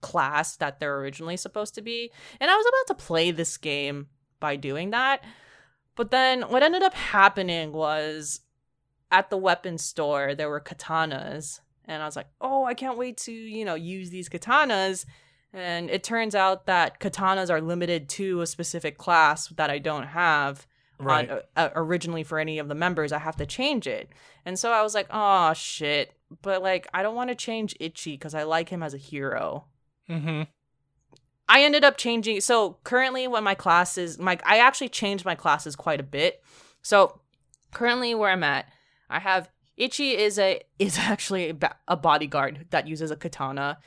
class that they're originally supposed to be. And I was about to play this game by doing that. But then what ended up happening was at the weapon store, there were katanas. And I was like, oh, I can't wait to, you know, use these katanas. And it turns out that katanas are limited to a specific class that I don't have Right. on, uh, originally for any of the members. I have to change it. And so I was like, oh, shit. But like, I don't want to change Ichi because I like him as a hero. mm-hmm. I ended up changing. So currently, when my classes, my I actually changed my classes quite a bit. So currently, where I'm at, I have Ichi is a (laughs) is actually a, bodyguard that uses a katana.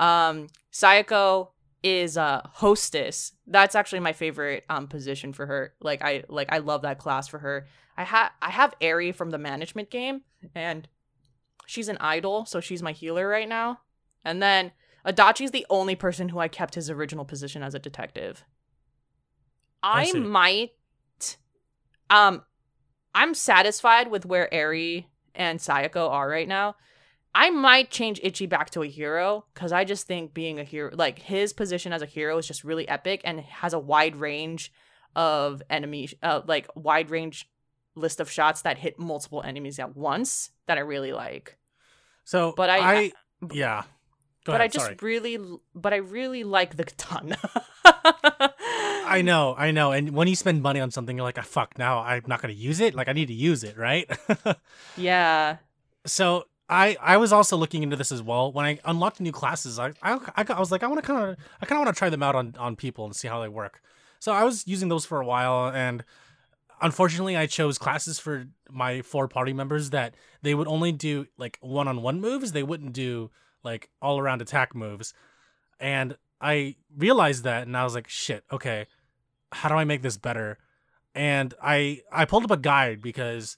Um, Saeko is a hostess. That's actually my favorite um position for her. Like I like I love that class for her. I have I have Eri from the management game, and she's an idol, so she's my healer right now. And then Adachi's the only person who I kept his original position as a detective. I I, might um I'm satisfied with where Eri and Saeko are right now. I might change Ichi back to a hero because I just think being a hero, like his position as a hero, is just really epic and has a wide range of enemy, uh, like wide range list of shots that hit multiple enemies at once that I really like. So, But I- I, yeah. Go but ahead, I just sorry. really, but I really like the katana. I know, I know. And when you spend money on something, you're like, ah, fuck, now I'm not going to use it. Like, I need to use it, right? (laughs) Yeah. so I I was also looking into this as well. When I unlocked new classes, I I, I, I was like, I want to kind of I kind of want to try them out on on people and see how they work. So I was using those for a while, and unfortunately, I chose classes for my four party members that they would only do like one on one moves. They wouldn't do like all around attack moves. And I realized that and I was like, shit, okay, how do I make this better? And I I pulled up a guide because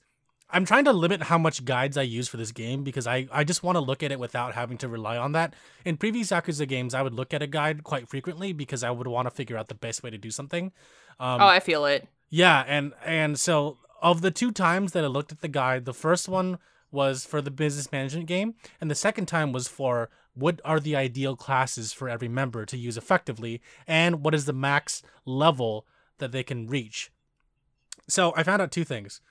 I'm trying to limit how much guides I use for this game because I, I just want to look at it without having to rely on that. In previous Yakuza games, I would look at a guide quite frequently because I would want to figure out the best way to do something. Um, oh, I feel it. yeah, and and so of the two times that I looked at the guide, the first one was for the business management game, and the second time was for what are the ideal classes for every member to use effectively, and what is the max level that they can reach. So I found out two things.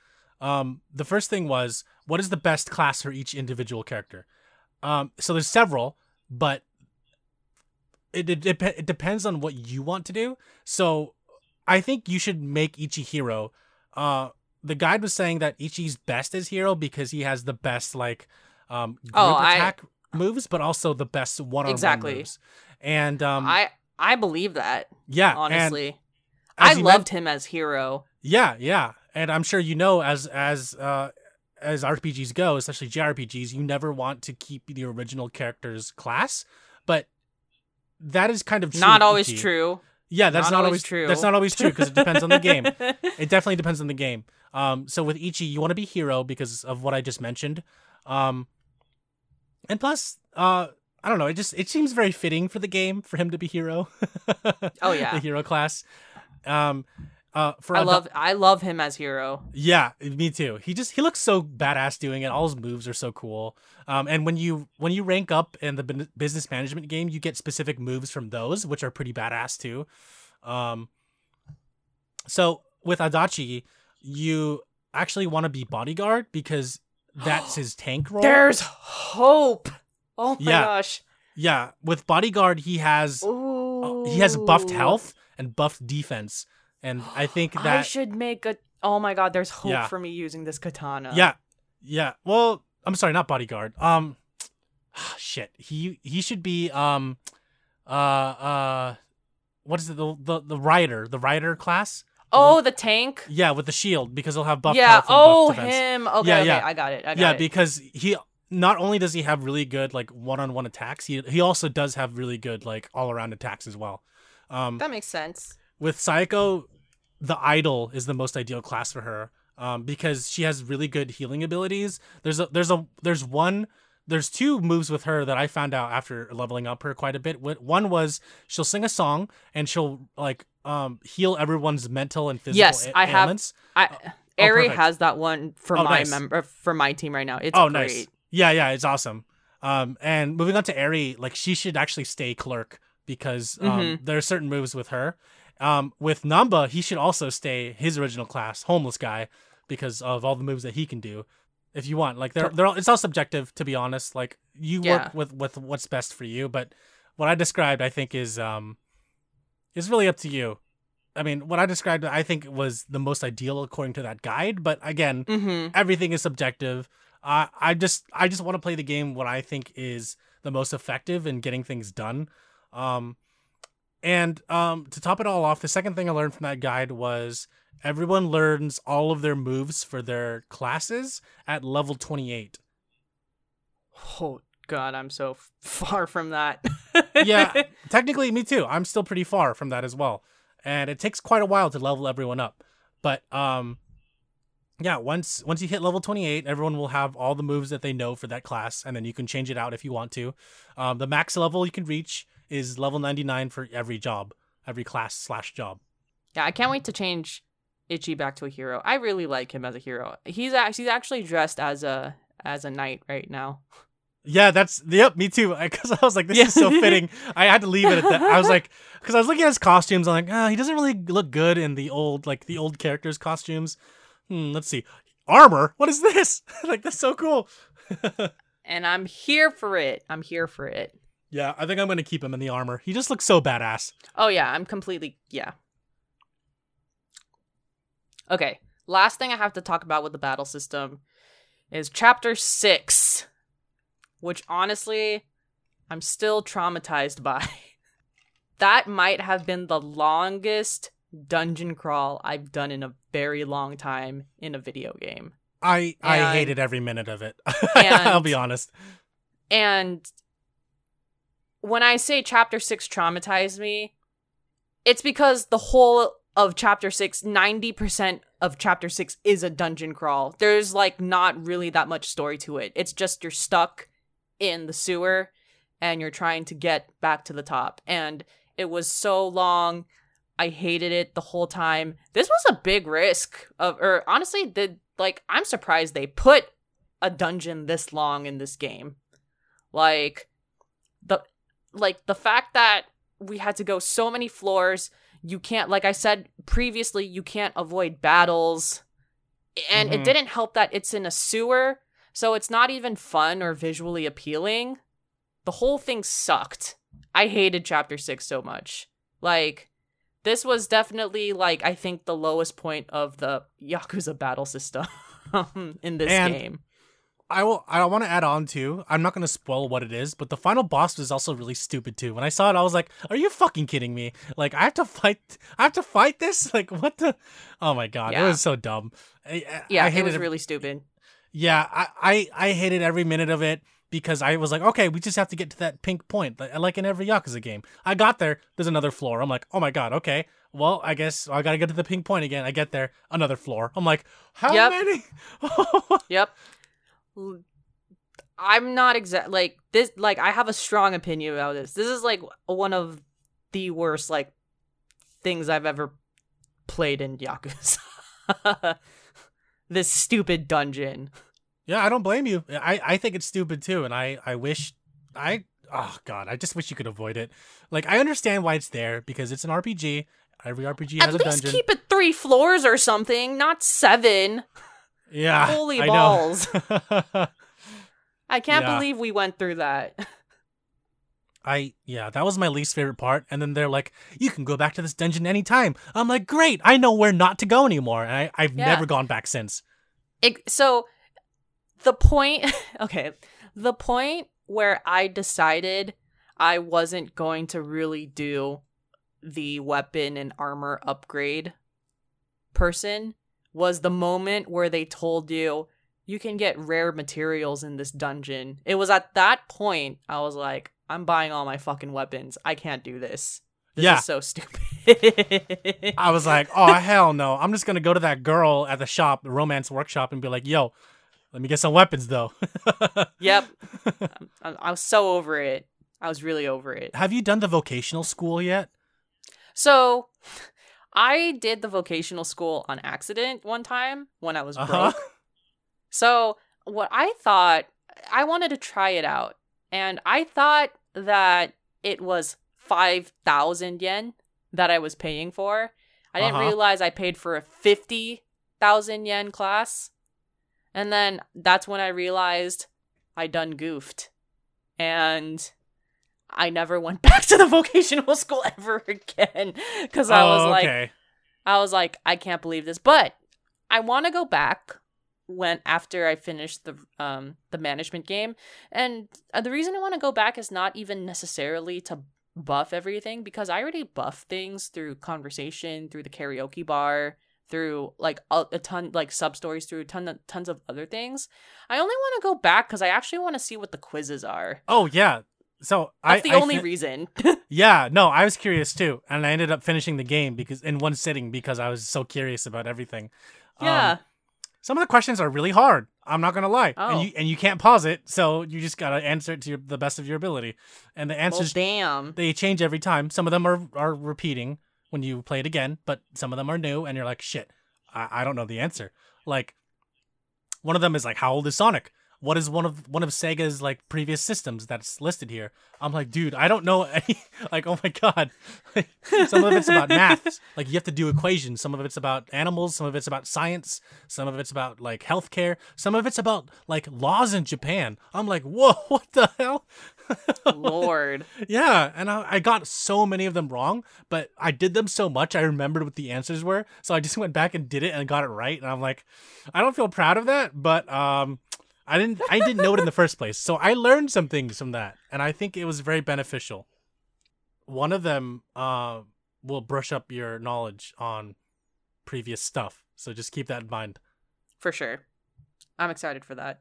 Um, the first thing was what is the best class for each individual character. Um, so there's several, but it, it it depends on what you want to do. So I think you should make Ichi hero. Uh, the guide was saying that Ichi's best as hero because he has the best like um group Oh, I- attack moves, but also the best one on one Exactly. moves. And um, I I believe that yeah, honestly. I loved him as hero. Yeah, yeah, and I'm sure you know as as uh as RPGs go, especially JRPGs, you never want to keep the original character's class, but that is kind of true Not always Ichi. true. Yeah, that's not, Not always always true. That's not always true because it depends on the game. (laughs) It definitely depends on the game. Um, so with Ichi, you want to be hero because of what I just mentioned. Um, and plus, uh, I don't know. It just it seems very fitting for the game for him to be hero. Oh, (laughs) yeah. the hero class. Um, uh, for I love I love him as hero. yeah, me too. He just he looks so badass doing it. All his moves are so cool. Um, and when you when you rank up in the business management game, you get specific moves from those, which are pretty badass too. Um, so with Adachi, you actually want to be bodyguard because that's (gasps) his tank role. There's hope. Oh my Yeah. gosh. yeah, with bodyguard, he has uh, he has buffed health and buffed defense, and I (gasps) think that I should make a. Oh my god, there's hope Yeah. for me using this katana. Yeah, yeah. Well, I'm sorry, not bodyguard. Um, (sighs) shit. He he should be um, uh uh, what is it? The the the rider, the rider class. Oh, the tank. Yeah, with the shield because he'll have buff yeah. health and Oh, buff defense. him. Okay. Yeah, okay. yeah. I got it. I got yeah, it. because he not only does he have really good like one-on-one attacks, he he also does have really good like all-around attacks as well. Um, that makes sense. with Saeko, the idol is the most ideal class for her um, because she has really good healing abilities. There's a there's a there's one there's two moves with her that I found out after leveling up her quite a bit. One was she'll sing a song and she'll like um heal everyone's mental and physical Yes, a- I have- ailments. I Ari perfect. has that one for Oh, my nice. member for my team right now. It's oh, great. nice. Yeah, yeah, it's awesome. Um, and moving on to Eri, like she should actually stay clerk because um, Mhm. there are certain moves with her. Um, with Nanba, he should also stay his original class, homeless guy, because of all the moves that he can do. If you want, like they're they're all, it's all subjective to be honest. Like you Yeah. work with with what's best for you, but what I described, I think, is um, is really up to you. I mean, what I described, I think, was the most ideal according to that guide. But again, Mm-hmm. everything is subjective. I I just I just want to play the game what I think is the most effective in getting things done. Um, and um, to top it all off, the second thing I learned from that guide was everyone learns all of their moves for their classes at level twenty eight. Oh God, I'm so f- far from that. Yeah, (laughs) technically, me too. I'm still pretty far from that as well, and it takes quite a while to level everyone up. But um, yeah, once once you hit level 28, everyone will have all the moves that they know for that class, and then you can change it out if you want to. Um, the max level you can reach is level 99 for every job, every class slash job. Yeah, I can't wait to change Ichi back to a hero. I really like him as a hero. He's actually he's actually dressed as a as a knight right now. (laughs) Yeah, that's yep, me too. (laughs) Because I was like, this Yeah. is so fitting. I had to leave it at that. I was like, (laughs) because I was looking at his costumes, I'm like, ah, he doesn't really look good in the old like the old characters' costumes. Hmm, let's see, armor. What is this? (laughs) like that's so cool. And I'm here for it. I'm here for it. yeah, I think I'm gonna keep him in the armor. He just looks so badass. Oh yeah, I'm completely yeah. Okay, last thing I have to talk about with the battle system is chapter 6, which honestly I'm still traumatized by. (laughs) that might have been the longest dungeon crawl I've done in a very long time in a video game. I I And- hated every minute of it. (laughs) I'll be honest. And when I say chapter 6 traumatized me, it's because the whole of chapter 6, 90% of chapter 6 is a dungeon crawl. There's like not really that much story to it. It's just you're stuck in the sewer and you're trying to get back to the top. And it was so long. I hated it the whole time. This was a big risk of or honestly, the like I'm surprised they put a dungeon this long in this game. Like the like the fact that we had to go so many floors, you can't like I said previously, you can't avoid battles. And Mhm. it didn't help that it's in a sewer, so it's not even fun or visually appealing. The whole thing sucked. I hated chapter 6 so much. Like this was definitely like I think the lowest point of the Yakuza battle system (laughs) in this And- game. I will. I want to add on too. I'm not going to spoil what it is, but the final boss was also really stupid too. When I saw it, I was like, "Are you fucking kidding me? Like, I have to fight. I have to fight this. Like, what the? Oh my god, it was so dumb. I, Yeah, I it was really stupid. Yeah, I, I I hated every minute of it because I was like, okay, we just have to get to that pink point, like, in every Yakuza game. I got there. There's another floor. I'm like, oh my god, okay. Well, I guess I gotta get to the pink point again. I get there, another floor. I'm like, how Yep. many? (laughs) Yep. I'm not exact like this like I have a strong opinion about this. This is like one of the worst like things I've ever played in Yakuza. (laughs) this stupid dungeon. Yeah, I don't blame you. I, I think it's stupid too, and I, I wish I oh god, I just wish you could avoid it. Like I understand why it's there because it's an RPG. Every RPG At has a dungeon. At least keep it 3 floors or something, not 7. yeah, Holy I balls. (laughs) I can't Yeah. believe we went through that. (laughs) I yeah, that was my least favorite part. And then they're like, "You can go back to this dungeon anytime." I'm like, "Great! I know where not to go anymore." And I, I've Yeah. never gone back since. It, so the point (laughs) okay the point where i decided i wasn't going to really do the weapon and armor upgrade person was the moment where they told you you can get rare materials in this dungeon it was at that point i was like i'm buying all my fucking weapons i can't do this this Yeah. is so stupid I was like, "Oh (laughs) hell no! I'm just gonna go to that girl at the shop, the romance workshop, and be like, yo, let me get some weapons though." (laughs) yep I, I was so over it i was really over it Have you done the vocational school yet? So, I did the vocational school on accident one time when I was Uh broke. So, what I thought, I wanted to try it out. And I thought that it was 5,000 yen that I was paying for. I didn't Uh-huh. realize I paid for a 50,000 yen class. And then that's when I realized I done goofed. And I never went (laughs) back to the vocational school (laughs) ever again cuz I was Oh, like okay. I was like, I can't believe this, but I want to go back when after I finish the um the management game, and uh, the reason I want to go back is not even necessarily to buff everything because I already buff things through conversation, through the karaoke bar, through like a, a ton like sub stories, through ton of, tons of other things. I only want to go back because I actually want to see what the quizzes are. Oh yeah. So I, That's the I only fin- reason. (laughs) Yeah, no, I was curious too, and I ended up finishing the game because in one sitting because I was so curious about everything. Um, yeah. some of the questions are really hard. I'm not gonna lie, Oh. and you and you can't pause it, so you just gotta answer it to your, the best of your ability. And the well, answers damn. they change every time. Some of them are are repeating when you play it again, but some of them are new, and you're like, shit, I, I don't know the answer. Like one of them is like, how old is Sonic? What is one of one of Sega's like previous systems that's listed here? I'm like, dude, I don't know (laughs) any. Like, oh my god, Like, some of it's about math. (laughs) Like you have to do equations. Some of it's about animals. Some of it's about science. Some of it's about like healthcare. Some of it's about like laws in Japan. I'm like, whoa, (laughs) what the hell? Lord. Yeah, and I, I got so many of them wrong, but I did them so much I remembered what the answers were. So I just went back and did it and got it right. And I'm like, I don't feel proud of that, but um, I didn't I didn't know it in the first place. So I learned some things from that, and I think it was very beneficial. One of them uh will brush up your knowledge on previous stuff. So just keep that in mind. For sure. I'm excited for that.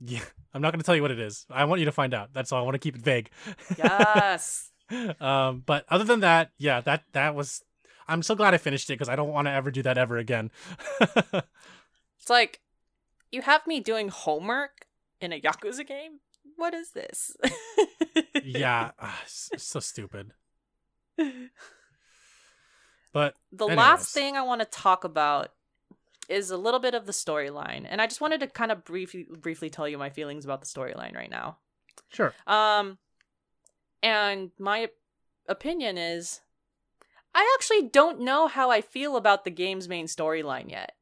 Yeah, I'm not going to tell you what it is. I want you to find out. That's all. I want to keep it vague. Yes. (laughs) um, but other than that, yeah, that that was. I'm so glad I finished it because I don't want to ever do that ever again. (laughs) it's like you have me doing homework in a Yakuza game. What is this? yeah, (laughs) uh, so stupid. But the anyways. last thing I want to talk about is a little bit of the storyline, and I just wanted to kind of briefly briefly tell you my feelings about the storyline right now. Sure. Um, and my opinion is, I actually don't know how I feel about the game's main storyline yet.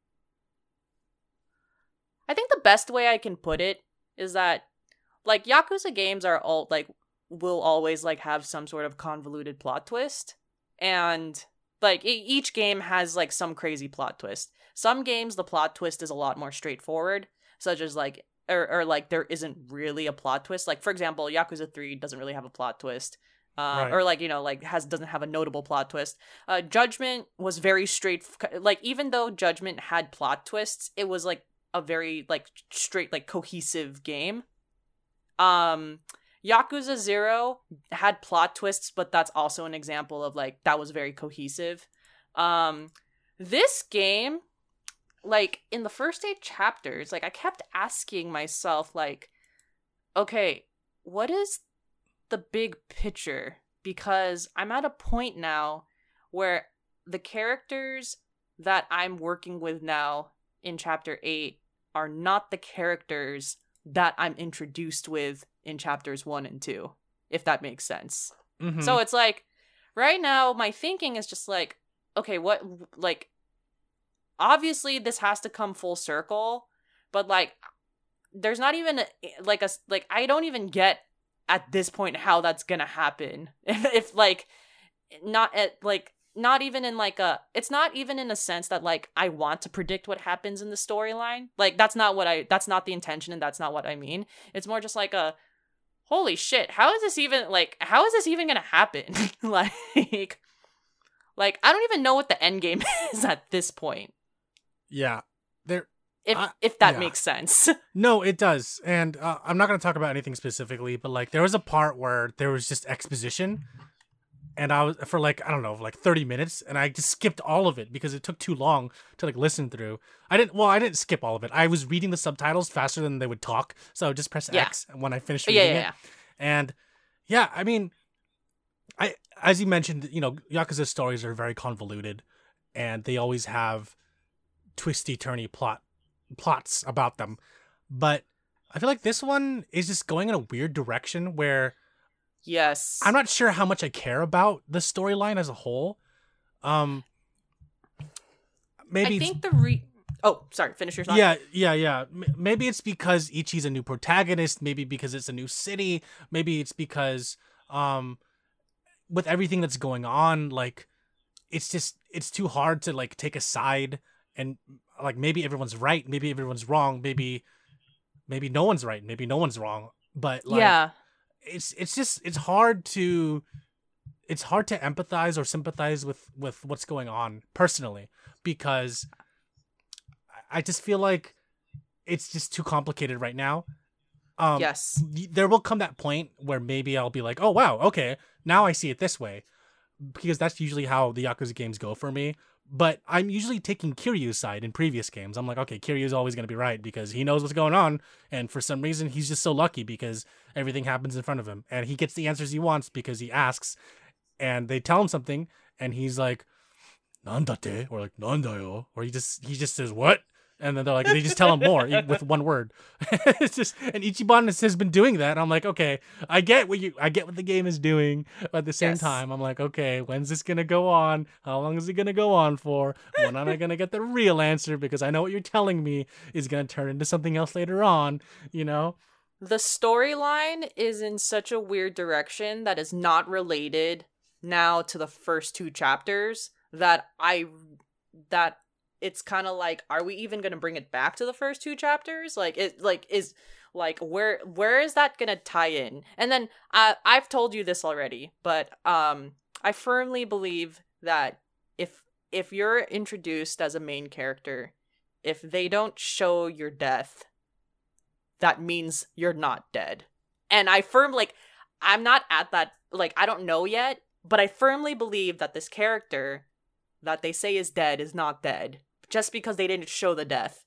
I think the best way I can put it is that, like, Yakuza games are all like will always like have some sort of convoluted plot twist, and like each game has like some crazy plot twist. Some games the plot twist is a lot more straightforward, such as like or, or like there isn't really a plot twist. Like for example, Yakuza 3 doesn't really have a plot twist. Uh, Right. or like you know like has doesn't have a notable plot twist uh judgment was very straight like even though judgment had plot twists it was like a very like straight like cohesive game. Um yakuza 0 had plot twists but that's also an example of like that was very cohesive. Um this game like in the first eight chapters like i kept asking myself like okay what is the big picture? Because i'm at a point now where the characters that i'm working with now in chapter 8 are not the characters that i'm introduced with in chapters 1 and 2 if that makes sense Mhm. so it's like right now my thinking is just like okay what like obviously this has to come full circle but like there's not even a, like a like I don't even get at this point how that's to happen (laughs) if, if like not at like not even in like a it's not even in a sense that like I want to predict what happens in the storyline. Like that's not what I that's not the intention and that's not what I mean. It's more just like a holy shit how is this even like how is this even gonna happen? (laughs) Like like i don't even know what the end game (laughs) is at this point. Yeah, there. if I- if that yeah. makes sense. (laughs) No, it does, and uh, I'm not going to talk about anything specifically, but like there was a part where there was just exposition, and I was for like I don't know, like 30 minutes, and I just skipped all of it because it took too long to like listen through. I didn't. Well, I didn't skip all of it. I was reading the subtitles faster than they would talk, so I would just press Yeah. X when I finished oh, yeah reading yeah, it. yeah. And yeah, I mean, I as you mentioned, you know, Yakuza stories are very convoluted, and they always have twisty turny plot plots about them. But I feel like this one is just going in a weird direction where yes I'm not sure how much I care about the storyline as a whole. Um, maybe i think the re oh sorry finish your thought yeah, yeah, yeah. Maybe it's because Ichi's a new protagonist. Maybe because it's a new city. Maybe it's because, um, with everything that's going on, like, it's just it's too hard to like take a side and like maybe everyone's right, maybe everyone's wrong, maybe maybe no one's right, maybe no one's wrong. But like, yeah it's it's just it's hard to it's hard to empathize or sympathize with with what's going on personally because I- just feel like it's just too complicated right now. Um, yes there will come that point where maybe I'll be like, oh wow, okay, now I see it this way, because that's usually how the Yakuza games go for me. But I'm usually taking Kiryu's side in previous games. I'm like, okay, Kiryu's always gonna be right because he knows what's going on, and for some reason he's just so lucky because everything happens in front of him, and he gets the answers he wants because he asks, and they tell him something, and he's like, "Nandate," or like "Nandayo," or he just he just says what, and then they're like they just tell him more with one word. (laughs) it's just and Ichiban has, been doing that. I'm like, okay, I get what you I get what the game is doing, but at the same Yes. time, I'm like, okay, when's this gonna go on? How long is it gonna go on for? When am I gonna get the real answer? Because I know what you're telling me is gonna turn into something else later on. You know? the storyline is in such a weird direction that is not related now to the first two chapters that I that it's kind of like are we even going to bring it back to the first two chapters? Like it like is like where where is that going to tie in? And then uh, I've told you this already but um I firmly believe that if if you're introduced as a main character if they don't show your death that means you're not dead. And I firm like I'm not at that like I don't know yet, but I firmly believe that this character that they say is dead is not dead just because they didn't show the death.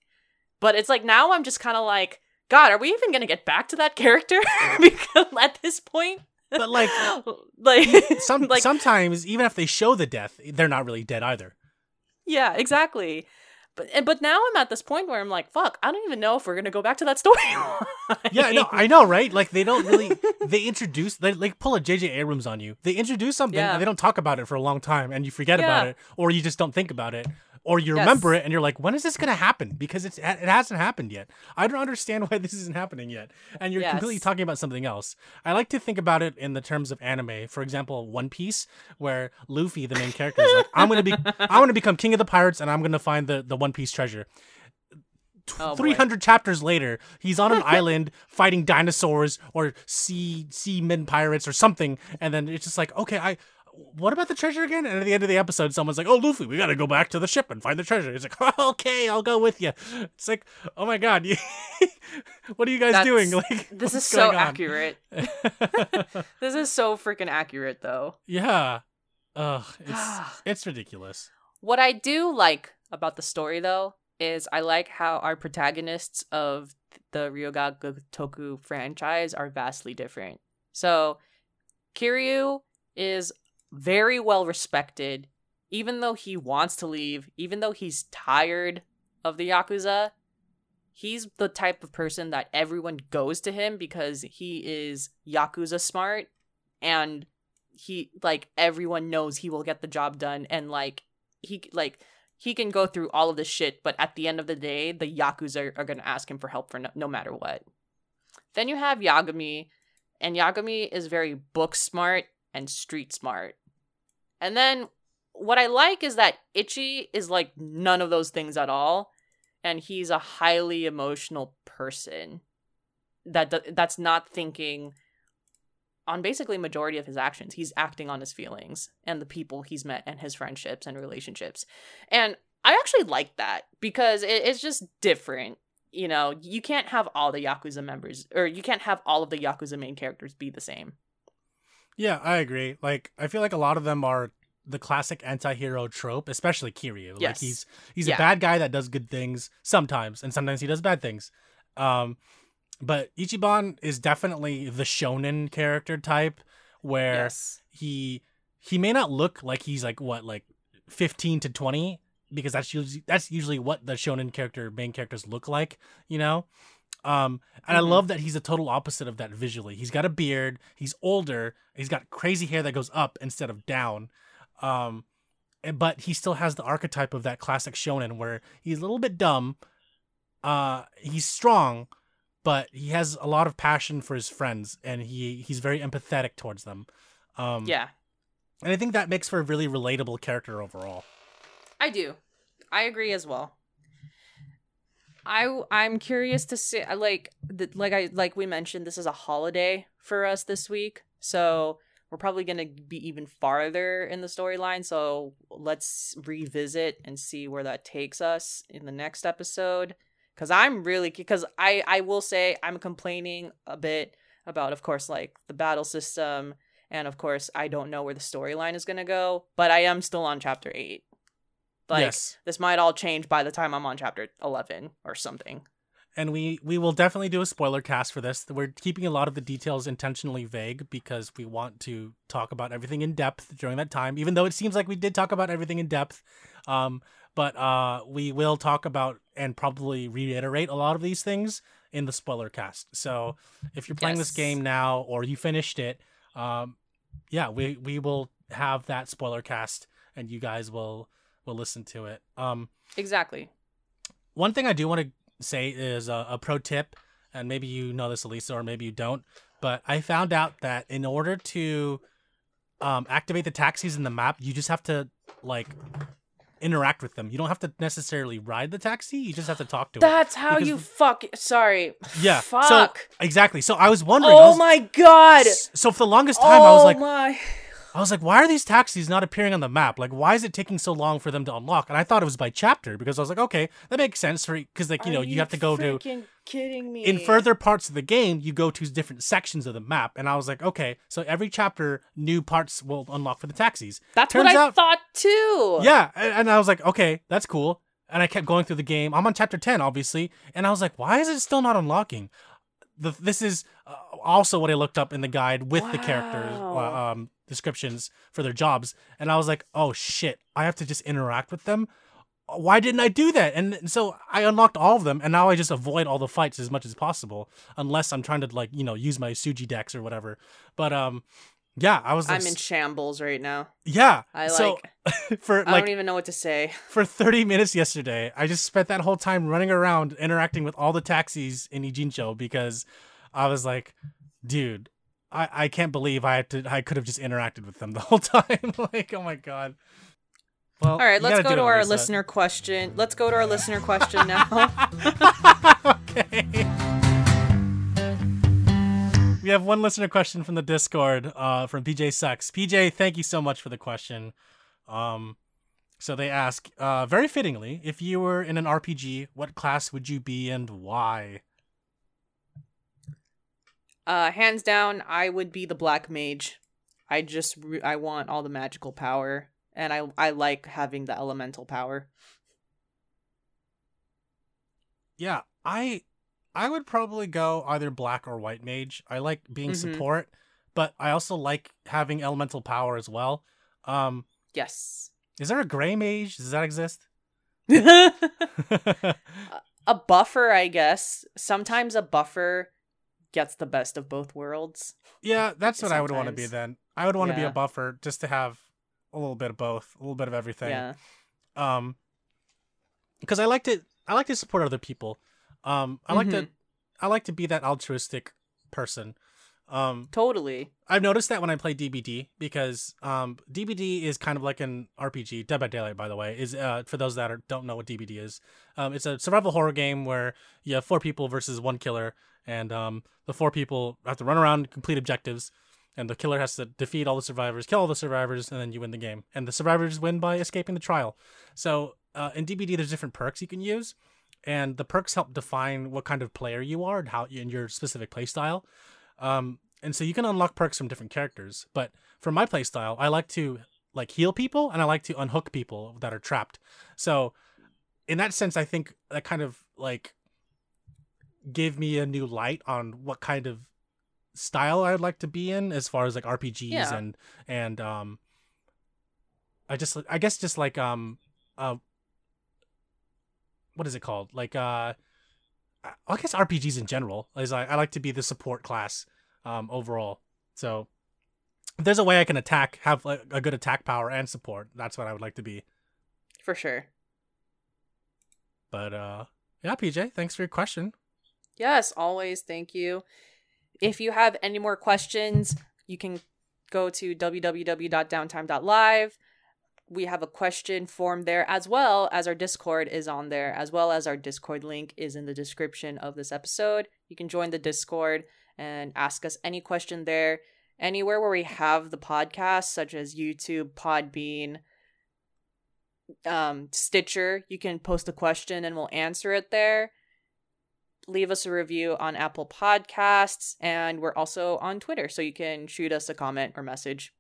But it's like now I'm just kind of like, God, are we even gonna get back to that character? (laughs) because at this point, But like, (laughs) like (laughs) some like sometimes even if they show the death, they're not really dead either. yeah, exactly. But but now I'm at this point where I'm like, fuck, I don't even know if we're gonna go back to that story. Yeah, no, I know, right? Like they don't really they introduce they like pull a JJ Abrams on you. They introduce something Yeah. and they don't talk about it for a long time and you forget about it or you just don't think about it or you Yes. remember it and you're like when is this going to happen because it's it hasn't happened yet. I don't understand why (laughs) this isn't happening yet. And you're completely talking about something else. I like to think about it in the terms of anime. For example, One Piece where Luffy the main character is like I'm going to be (laughs) I'm to become king of the pirates and I'm going to find the the One Piece treasure. Oh, boy. 300 chapters later, he's on an (laughs) island fighting dinosaurs or sea seamen pirates or something, and then it's just like, okay, I. What about the treasure again? And at the end of the episode, someone's like, "Oh, Luffy, we gotta go back to the ship and find the treasure." He's like, (laughs) "Okay, I'll go with you." It's like, "Oh my god, (laughs) what are you guys That's- doing?" (laughs) Like, This is so on? accurate. This is so freaking accurate, though. yeah, ugh, it's (sighs) it's ridiculous. What I do like about the story, though, is I like how our protagonists of the Ryu ga Gotoku franchise are vastly different. So, Kiryu is very well respected, even though he wants to leave, even though he's tired of the Yakuza. He's the type of person that everyone goes to him because he is Yakuza smart and he like everyone knows he will get the job done and like he like he can go through all of this shit but at the end of the day the yakuza are, going to ask him for help for no, no matter what then you have yagami and yagami is very book smart and street smart. And then what i like is that Ichi is like none of those things at all and he's a highly emotional person that that's not thinking on basically majority of his actions. He's acting on his feelings and the people he's met and his friendships and relationships. And i actually like that because it, it's just different you know? You can't have all the yakuza members or you can't have all of the yakuza main characters be the same Yeah, I agree. Like, I feel like a lot of them are the classic anti-hero trope, especially Kiryu. Like Yes. he's he's Yeah. a bad guy that does good things sometimes, and sometimes he does bad things. Um, but Ichiban is definitely the shonen character type where yes he he may not look like he's like what like 15 to 20 because that's usually that's usually what the shonen character main characters look like you know um and Mhm. i love that he's a total opposite of that visually he's got a beard he's older he's got crazy hair that goes up instead of down um but he still has the archetype of that classic shonen where he's a little bit dumb uh he's strong but he has a lot of passion for his friends and he he's very empathetic towards them um yeah and i think that makes for a really relatable character overall I do. I agree as well. I I'm curious to see like the, like I like we mentioned this is a holiday for us this week. So we're probably going to be even farther in the storyline, so let's revisit and see where that takes us in the next episode cuz I'm really cuz I I will say I'm complaining a bit about of course like the battle system and of course I don't know where the storyline is going to go, but I am still on chapter 8. Like yes. this might all change by the time I'm on chapter 11 or something. and we we will definitely do a spoiler cast for this. We're keeping a lot of the details intentionally vague because we want to talk about everything in depth during that time even though it seems like we did talk about everything in depth. Um but uh we will talk about and probably reiterate a lot of these things in the spoiler cast. So if you're playing this game now or you finished it um yeah we we will have that spoiler cast and you guys will will listen to it um Exactly. one thing I do want to say is a, a pro tip, and maybe you know this, Elisa, or maybe you don't. But I found out that in order to um, activate the taxis in the map, you just have to like interact with them. You don't have to necessarily ride the taxi. You just have to talk to it. That's how Because- you fuck. Sorry. Yeah. Fuck. So exactly. So I was wondering. Oh was- my god. So for the longest time, I was oh like, my. I was like, why are these taxis not appearing on the map? Like, why is it taking so long for them to unlock? And I thought it was by chapter because I was like, okay, that makes sense for because like you Are know you, have to go to kidding me? in further parts of the game you go to different sections of the map, and I was like, okay, so every chapter new parts will unlock for the taxis. That's turns what I out- thought too. Yeah, and, and I was like, okay, that's cool. And I kept going through the game. I'm on chapter 10, obviously, and I was like, why is it still not unlocking? The, this is uh, also what I looked up in the guide with the characters uh, um, descriptions for their jobs, and I was like, oh shit, I have to just interact with them. Why didn't I do that? And so I unlocked all of them, and now I just avoid all the fights as much as possible, unless I'm trying to like you know use my Suji decks or whatever. But um, yeah, I was like, I'm in shambles right now. yeah. I so like. (laughs) for I don't even know what to say. for 30 minutes yesterday. I just spent that whole time running around interacting with all the taxis in Ijincho because I was like, dude, I, I can't believe I had to I could have just interacted with them the whole (laughs) time. like, oh my god. Well, All right, let's go to our listener question. Let's go to our listener question now. (laughs) okay. We have one listener question from the Discord uh, from PJ Sucks. PJ, thank you so much for the question. Um, so they ask, uh, very fittingly, if you were in an RPG, what class would you be and why? Uh, hands down, I would be the black mage. I just re- I want all the magical power, and I I like having the elemental power. Yeah, I I would probably go either black or white mage. I like being Mhm. support, but I also like having elemental power as well. Um, Yes. is there a gray mage? Does that exist? (laughs) (laughs) a buffer, I guess. Sometimes a buffer gets the best of both worlds. Yeah, that's what I would want to be then. I would want to be a buffer just to have a little bit of both, a little bit of everything. Yeah. Um because I like to I like to support other people. Um I like to Mhm. I like to be that altruistic person. Um Totally. I've noticed that when I play DBD because um DBD is kind of like an RPG. Dead by Daylight, by the way, is uh for those that are, don't know what DBD is. Um, it's a survival horror game where you have four people versus one killer, and um the four people have to run around, complete objectives, and the killer has to defeat all the survivors, kill all the survivors, and then you win the game. And the survivors win by escaping the trial. So uh, in DBD, there's different perks you can use, and the perks help define what kind of player you are and how in your specific playstyle. Um, and so you can unlock perks from different characters. But for my playstyle, I like to like heal people and I like to unhook people that are trapped. So in that sense, I think that kind of like gave me a new light on what kind of style I'd like to be in as far as like RPGs Yeah. and and um I just I guess just like um uh what is it called? Like uh I guess RPGs in general is I, I like to be the support class um overall. So if there's a way I can attack, have like, a good attack power and support, that's what I would like to be. For sure. But uh yeah, PJ, thanks for your question. Yes, always. Thank you. If you have any more questions, you can go to www.downtime.live. We have a question form there as well as our Discord is on there, as well as our Discord link is in the description of this episode. You can join the Discord and ask us any question there. Anywhere where we have the podcast, such as YouTube, Podbean, um, Stitcher, you can post a question and we'll answer it there leave us a review on Apple Podcasts, and we're also on Twitter, so you can shoot us a comment or message.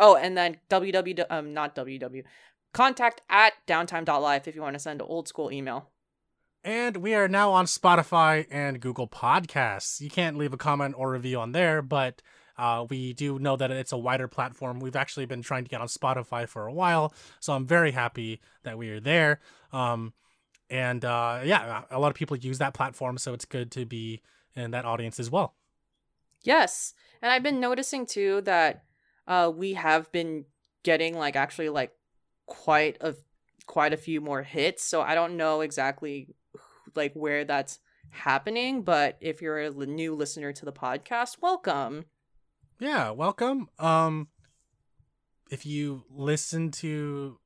Oh, and then www um not www contact at downtime.life if you want to send an old school email. And we are now on Spotify and Google Podcasts. You can't leave a comment or review on there, but uh, we do know that it's a wider platform. We've actually been trying to get on Spotify for a while, so I'm very happy that we are there. Um, and uh, yeah, a lot of people use that platform, so it's good to be in that audience as well. Yes, and I've been noticing too that uh we have been getting like actually like quite a quite a few more hits. So I don't know exactly like where that's happening, but if you're a l- new listener to the podcast, welcome. Yeah, welcome. Um, if you listen to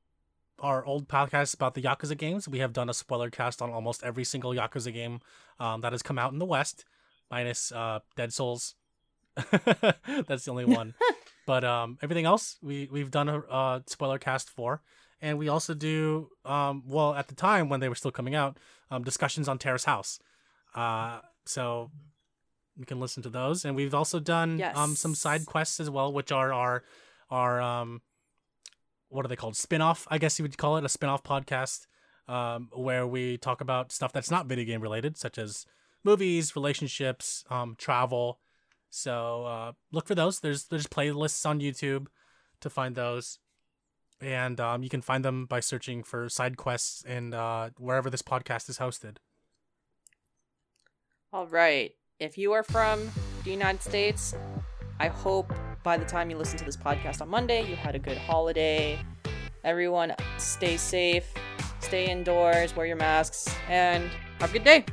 our old podcast about the Yakuza games, we have done a spoiler cast on almost every single Yakuza game um, that has come out in the West, minus uh, Dead Souls. (laughs) That's the only one. (laughs) But um, everything else we we've done a uh, spoiler cast for, and we also do um, well at the time when they were still coming out, um, discussions on Terrace House. Uh, so you can listen to those, and we've also done um some side quests as well, which are our our um what are they called? Spin-off i guess you would call it a spin-off podcast um, where we talk about stuff that's not video game related such as movies relationships um, travel so uh, look for those there's there's playlists on youtube to find those and um, you can find them by searching for side quests and uh, wherever this podcast is hosted All right. If you are from the United States, I hope by the time you listen to this podcast on Monday, you had a good holiday. Everyone, stay safe, stay indoors, wear your masks, and have a good day.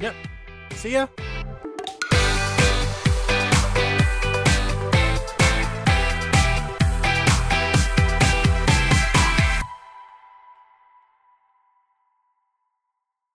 yep see ya